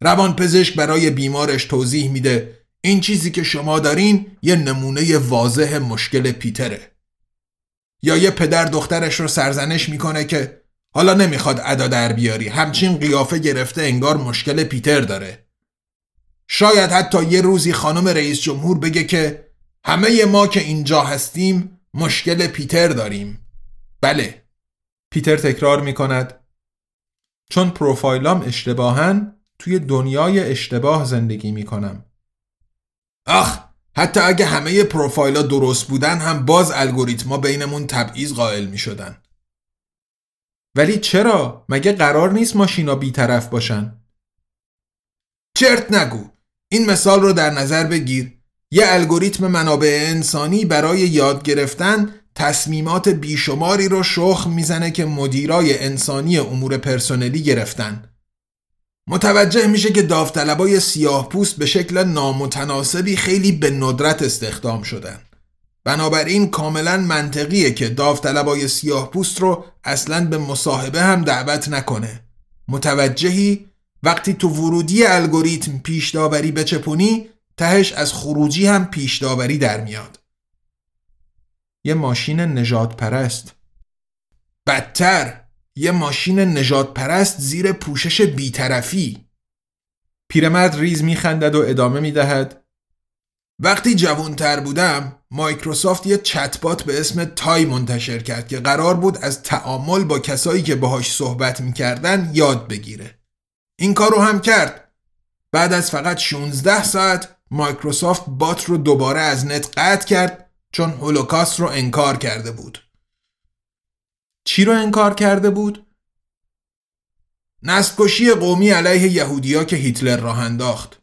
Speaker 2: روان پزشک برای بیمارش توضیح میده این چیزی که شما دارین یه نمونه واضح مشکل پیتره. یا یه پدر دخترش رو سرزنش می‌کنه که حالا نمی‌خواد ادا در بیاری. همچین قیافه گرفته انگار مشکل پیتر داره. شاید حتی یه روزی خانم رئیس جمهور بگه که همه ما که اینجا هستیم مشکل پیتر داریم. بله.
Speaker 1: پیتر تکرار می کند چون پروفایلام اشتباهن توی دنیای اشتباه زندگی می کنم
Speaker 2: آخ حتی اگه همه پروفایلا درست بودن هم باز الگوریتما بینمون تبعیض قائل می شدن.
Speaker 1: ولی چرا؟ مگه قرار نیست ماشینا بیطرف باشن؟
Speaker 2: چرت نگو این مثال رو در نظر بگیر یه الگوریتم منابع انسانی برای یاد گرفتن تصمیمات بیشماری رو شخم می‌زنه که مدیرای انسانی امور پرسنلی گرفتن متوجه میشه که داوطلبای سیاه پوست به شکل نامتناسبی خیلی به ندرت استخدام شدن بنابراین کاملا منطقیه که داوطلبای سیاه پوست رو اصلا به مصاحبه هم دعوت نکنه. متوجهی؟ وقتی تو ورودی الگوریتم پیش داوری بچپونی تهش از خروجی هم پیش داوری در میاد.
Speaker 1: یه ماشین نجات پرست
Speaker 2: بدتر یه ماشین نژادپرست زیر پوشش بیطرفی.
Speaker 1: پیرمرد ریز میخندد و ادامه می‌دهد.
Speaker 2: وقتی جوانتر بودم مایکروسافت یه چتبات به اسم Tay منتشر کرد که قرار بود از تعامل با کسایی که باهاش صحبت می‌کردن یاد بگیره. این کار رو هم کرد. بعد از فقط 16 ساعت Microsoft bot رو دوباره از net قطع کرد چون هولوکاست رو انکار کرده بود.
Speaker 1: چی رو انکار کرده بود؟
Speaker 2: نسلکشی قومی علیه یهودیا که هیتلر راه انداخت.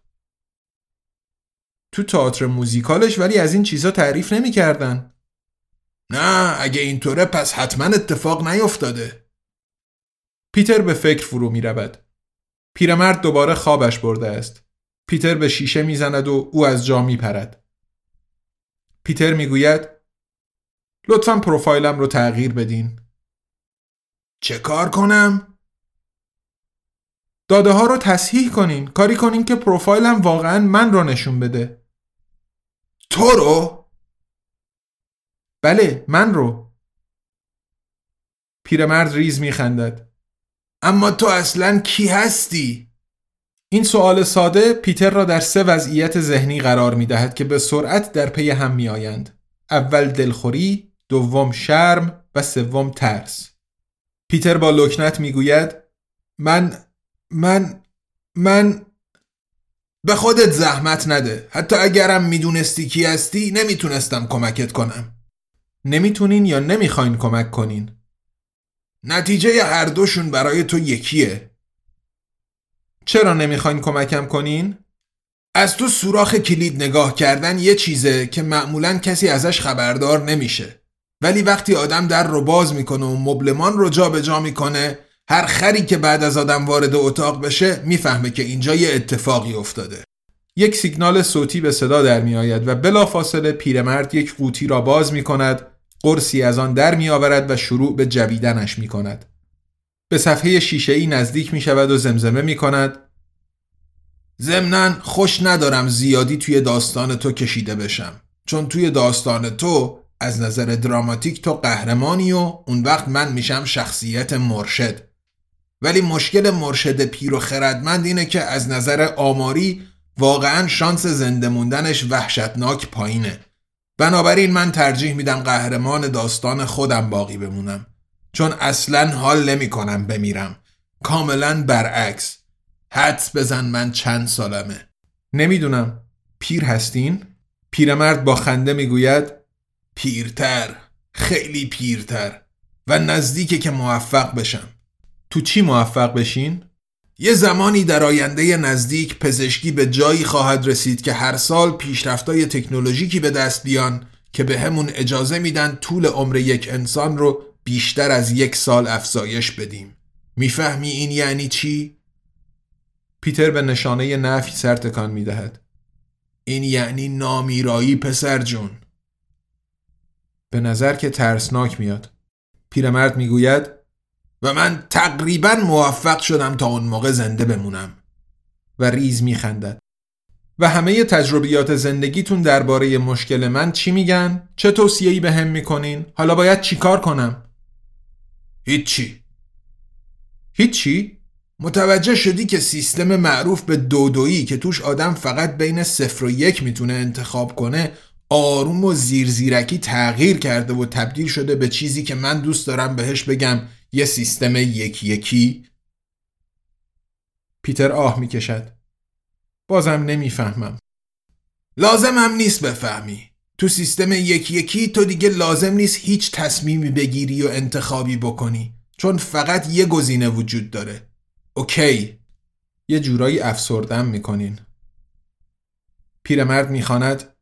Speaker 1: تو تئاتر موزیکالش ولی از این چیزا تعریف نمی‌کردن.
Speaker 2: نه اگه اینطوره پس حتما اتفاق نیفتاده
Speaker 1: پیتر به فکر فرو می رود. پیرمرد دوباره خوابش برده است. پیتر به شیشه می‌زند و او از جا می پرد. پیتر می‌گوید لطفا پروفایلم رو تغییر بدین.
Speaker 2: چه کار کنم؟
Speaker 1: داده ها رو تصحیح کنین. کاری کنین که پروفایلم واقعا من رو نشون بده.
Speaker 2: تو رو؟
Speaker 1: بله من رو. پیرمرد ریز میخندد.
Speaker 2: اما تو اصلا کی هستی؟
Speaker 1: این سوال ساده پیتر را در سه وضعیت ذهنی قرار می دهد که به سرعت در پی هم می آیند. اول دلخوری، دوم شرم و سوم ترس. پیتر با لکنت می گوید من من من
Speaker 2: به خودت زحمت نده. حتی اگرم می‌دونستی کی هستی نمی‌تونستم کمکت کنم.
Speaker 1: نمی‌تونین یا نمی‌خواین کمک کنین؟
Speaker 2: نتیجه هر دوشون برای تو یکیه.
Speaker 1: چرا نمی‌خواین کمکم کنین؟
Speaker 2: از تو سوراخ کلید نگاه کردن یه چیزه که معمولا کسی ازش خبردار نمیشه. ولی وقتی آدم در رو باز می‌کنه و مبلمان رو جا به جا می‌کنه هر خری که بعد از آدم وارد اتاق بشه می‌فهمه که اینجا یه اتفاقی افتاده.
Speaker 1: یک سیگنال صوتی به صدا در می آید و بلافاصله پیرمرد یک قوطی را باز می کند قرصی از آن در می آورد و شروع به جویدنش می کند به صفحه شیشه ای نزدیک می شود و زمزمه می کند
Speaker 2: ضمنا خوش ندارم زیادی توی داستان تو کشیده بشم چون توی داستان تو از نظر دراماتیک تو قهرمانی و اون وقت من میشم شخصیت مرشد. ولی مشکل مرشد پیر و خردمند اینه که از نظر آماری واقعا شانس زنده موندنش وحشتناک پایینه. بنابراین من ترجیح میدم قهرمان داستان خودم باقی بمونم. چون اصلا حال نمی کنم بمیرم. کاملا برعکس. حدس بزن من چند سالمه.
Speaker 1: نمی‌دونم. پیر هستین؟ پیرمرد با خنده می‌گوید
Speaker 2: پیرتر خیلی پیرتر. و نزدیکه که موفق بشم.
Speaker 1: تو چی موفق بشین؟
Speaker 2: یه زمانی در آینده نزدیک پزشکی به جایی خواهد رسید که هر سال پیشرفتای تکنولوژیکی به دست بیان که به همون اجازه میدن طول عمر یک انسان رو بیشتر از یک سال افزایش بدیم می‌فهمی این یعنی چی؟
Speaker 1: پیتر به نشانه نفی سر تکان می‌دهد
Speaker 2: این یعنی نامیرایی پسر جون
Speaker 1: به نظر که ترسناک میاد پیرمرد می‌گوید
Speaker 2: و من تقریبا موفق شدم تا اون موقع زنده بمونم
Speaker 1: و ریز میخندد و همه تجربیات زندگیتون درباره مشکل من چی میگن؟ چه توصیه‌ای به هم می‌کنین؟ حالا باید چیکار کنم؟
Speaker 2: هیچی
Speaker 1: هیچی؟
Speaker 2: متوجه شدی که سیستم معروف به دودویی که توش آدم فقط بین صفر و یک می‌تونه انتخاب کنه آروم و زیرزیرکی تغییر کرده و تبدیل شده به چیزی که من دوست دارم بهش بگم یه سیستم یکی یکی
Speaker 1: پیتر آه می‌کشد. بازم نمی‌فهمم.
Speaker 2: لازم هم نیست بفهمی. تو سیستم یکی یکی تو دیگه لازم نیست هیچ تصمیمی بگیری و انتخابی بکنی. چون فقط یه گزینه وجود داره. اوکی.
Speaker 1: یه جورایی افسردم می‌کنین. پیرمرد می‌خواند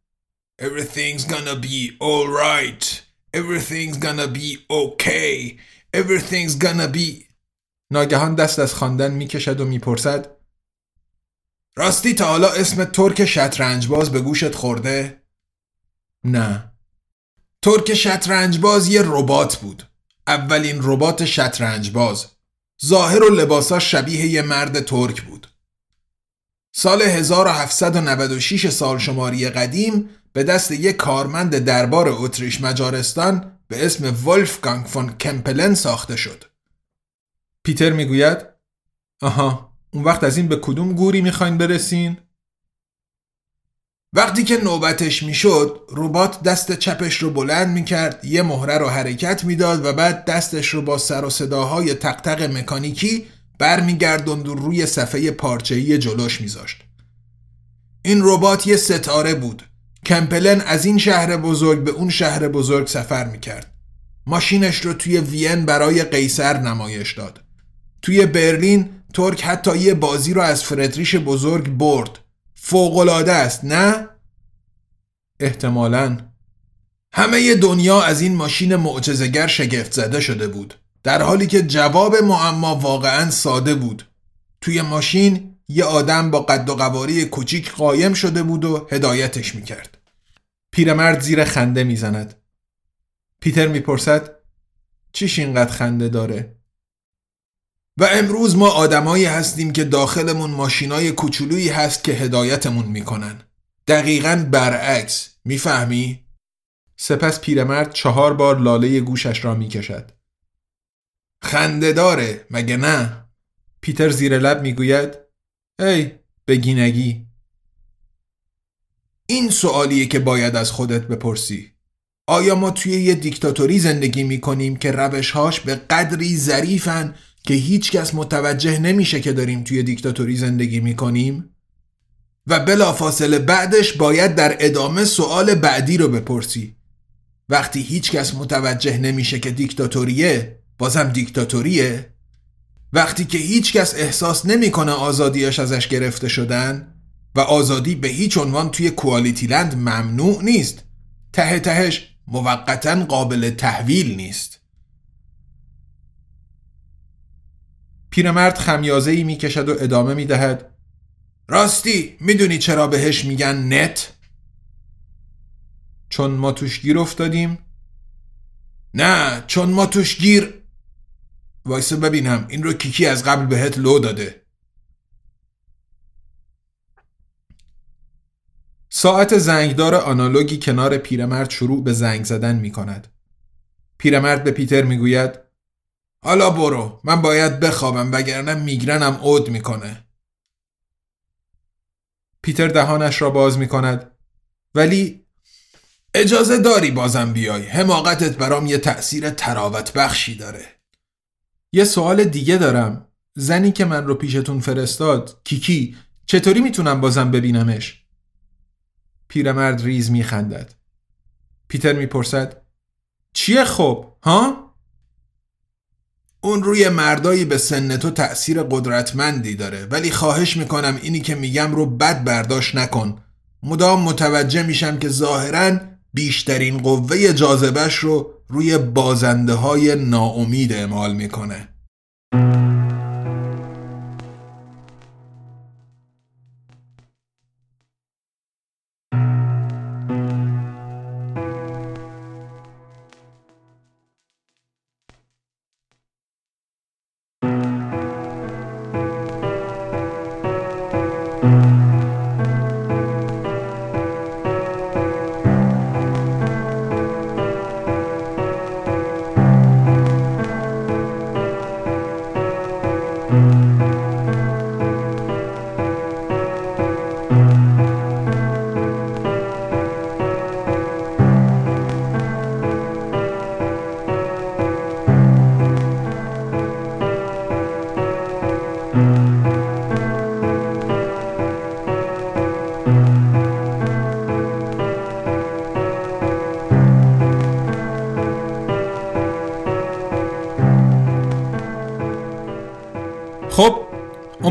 Speaker 2: Everything's gonna be alright Everything's gonna be okay. Everything's gonna be.
Speaker 1: ناگهان دست از خواندن می‌کشد و می‌پرسد
Speaker 2: راستی تا حالا اسم ترک شطرنجباز به گوشت خورده؟
Speaker 1: نه.
Speaker 2: ترک شطرنجباز یه ربات بود. اولین ربات شطرنجباز. ظاهر و لباساش شبیه یه مرد ترک بود. سال 1796 سال شماری قدیم به دست یک کارمند دربار اتریش مجارستان به اسم ولفگانگ فون کمپلن ساخته شد.
Speaker 1: پیتر می‌گوید آها اون وقت از این به کدوم گوری می‌خواین برسین؟
Speaker 2: وقتی که نوبتش می‌شد ربات دست چپش رو بلند می‌کرد یه مهره رو حرکت می‌داد و بعد دستش رو با سر و صداهای تقتق مکانیکی برمیگردوند و روی صفحه پارچه‌ای جلوش میذاشت. این ربات یه ستاره بود. کمپلن از این شهر بزرگ به اون شهر بزرگ سفر می‌کرد. ماشینش رو توی وین برای قیصر نمایش داد. توی برلین ترک حتی یه بازی رو از فردریش بزرگ برد. فوقلاده است نه؟
Speaker 1: احتمالا.
Speaker 2: همه دنیا از این ماشین معجزه‌گر شگفت زده شده بود. در حالی که جواب معما واقعا ساده بود. توی ماشین یه آدم با قد و قواری کوچیک قایم شده بود و هدایتش می‌کرد.
Speaker 1: پیرمرد زیر خنده می‌زند. پیتر می‌پرسد چیش اینقدر خنده داره؟
Speaker 2: و امروز ما آدمایی هستیم که داخلمون ماشینای کوچولویی هست که هدایتمون می‌کنن. دقیقا برعکس می‌فهمی؟
Speaker 1: سپس پیرمرد چهار بار لاله گوشش را می‌کشد.
Speaker 2: خنده داره مگه نه؟
Speaker 1: پیتر زیر لب می‌گوید ای بگینگی.
Speaker 2: این سوالیه که باید از خودت بپرسی. آیا ما توی یه دیکتاتوری زندگی می‌کنیم که روشهاش به قدری ظریفن که هیچکس متوجه نمیشه که داریم توی دیکتاتوری زندگی می‌کنیم؟ و بلافاصله بعدش باید در ادامه سوال بعدی رو بپرسی. وقتی هیچکس متوجه نمیشه که دیکتاتوریه بازم دیکتاتوریه. وقتی که هیچکس احساس نمی‌کنه آزادیش ازش گرفته شدن و آزادی به هیچ عنوان توی کوالیتی لند ممنوع نیست ته تهش موقتا قابل تحویل نیست
Speaker 1: پیرمرد خمیازه ای می کشد و ادامه می دهد
Speaker 2: راستی می‌دونی چرا بهش میگن نت؟
Speaker 1: چون ما توش گیر افتادیم؟
Speaker 2: نه چون ما توش گیر وایسه ببینم این رو کیکی از قبل بهت لو داده.
Speaker 1: ساعت زنگدار آنالوگی کنار پیرمرد شروع به زنگ زدن می کند. پیرمرد به پیتر می گوید
Speaker 2: حالا برو من باید بخوابم وگرنه میگرنم عود می‌کنه.
Speaker 1: پیتر دهانش را باز می کند. ولی
Speaker 2: اجازه داری بازم بیای حماقتت برام یه تأثیر تراوت بخشی داره.
Speaker 1: یه سوال دیگه دارم. زنی که من رو پیشتون فرستاد کیکی چطوری می‌تونم بازم ببینمش؟ پیرمرد ریز میخندد. پیتر می‌پرسد چیه خب ها؟
Speaker 2: اون روی مردایی به سن تو تأثیر قدرتمندی داره ولی خواهش می‌کنم اینی که میگم رو بد برداشت نکن. مدام متوجه میشم که ظاهرا بیشترین قوه جاذبش رو روی بازنده های ناامید اعمال می‌کنه.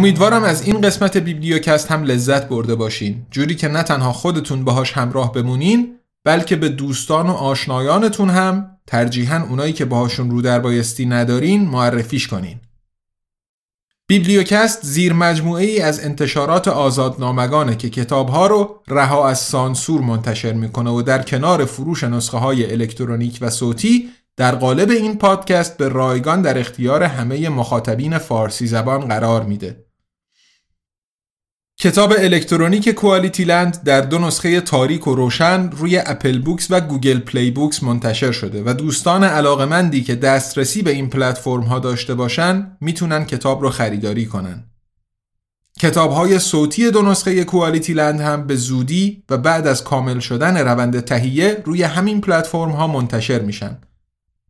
Speaker 1: امیدوارم از این قسمت بیبلیوکست هم لذت برده باشین جوری که نه تنها خودتون باهاش همراه بمونین بلکه به دوستان و آشنایانتون هم ترجیحاً اونایی که باهاشون رو در بایستی ندارین معرفیش کنین بیبلیوکست زیر ای از انتشارات آزادنامگانه که کتابها رو رها از سانسور منتشر می‌کنه و در کنار فروش نسخه های الکترونیک و صوتی در قالب این پادکست به رایگان در اختیار همه مخاطبین فارسی زبان قرار میده. کتاب الکترونیک QualityLand در دو نسخه تاریک و روشن روی Apple Books و Google Play Books منتشر شده و دوستان علاقمندی که دسترسی به این پلتفرم ها داشته باشن می‌تونن کتاب رو خریداری کنن. کتاب های صوتی دو نسخه QualityLand هم به زودی و بعد از کامل شدن روند تهیه روی همین پلتفرم ها منتشر میشن.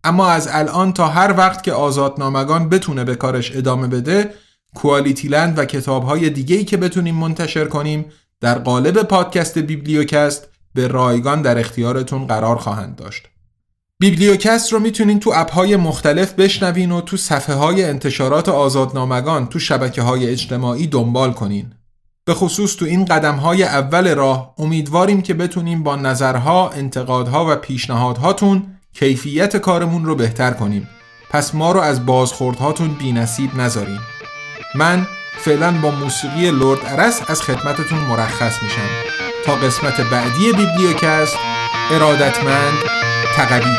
Speaker 1: اما از الان تا هر وقت که آزادنامگان بتونه به کارش ادامه بده کوالیتی لند و کتاب های دیگه که بتونیم منتشر کنیم در قالب پادکست بیبلیوکست به رایگان در اختیارتون قرار خواهند داشت. بیبلیوکست رو می‌تونین تو اپ های مختلف بشنوین و تو صفحه های انتشارات آزادنامگان تو شبکه های اجتماعی دنبال کنین. به خصوص تو این قدم های اول راه امیدواریم که بتونیم با نظرها، انتقادها و پیشنهادهاتون کیفیت کارمون رو بهتر کنیم پس ما رو از بازخوردهاتون بی نصیب نذاریم من فعلا با موسیقی لورد ارس از خدمتتون مرخص میشم. تا قسمت بعدی بیبلیوکست ارادتمند تقوی.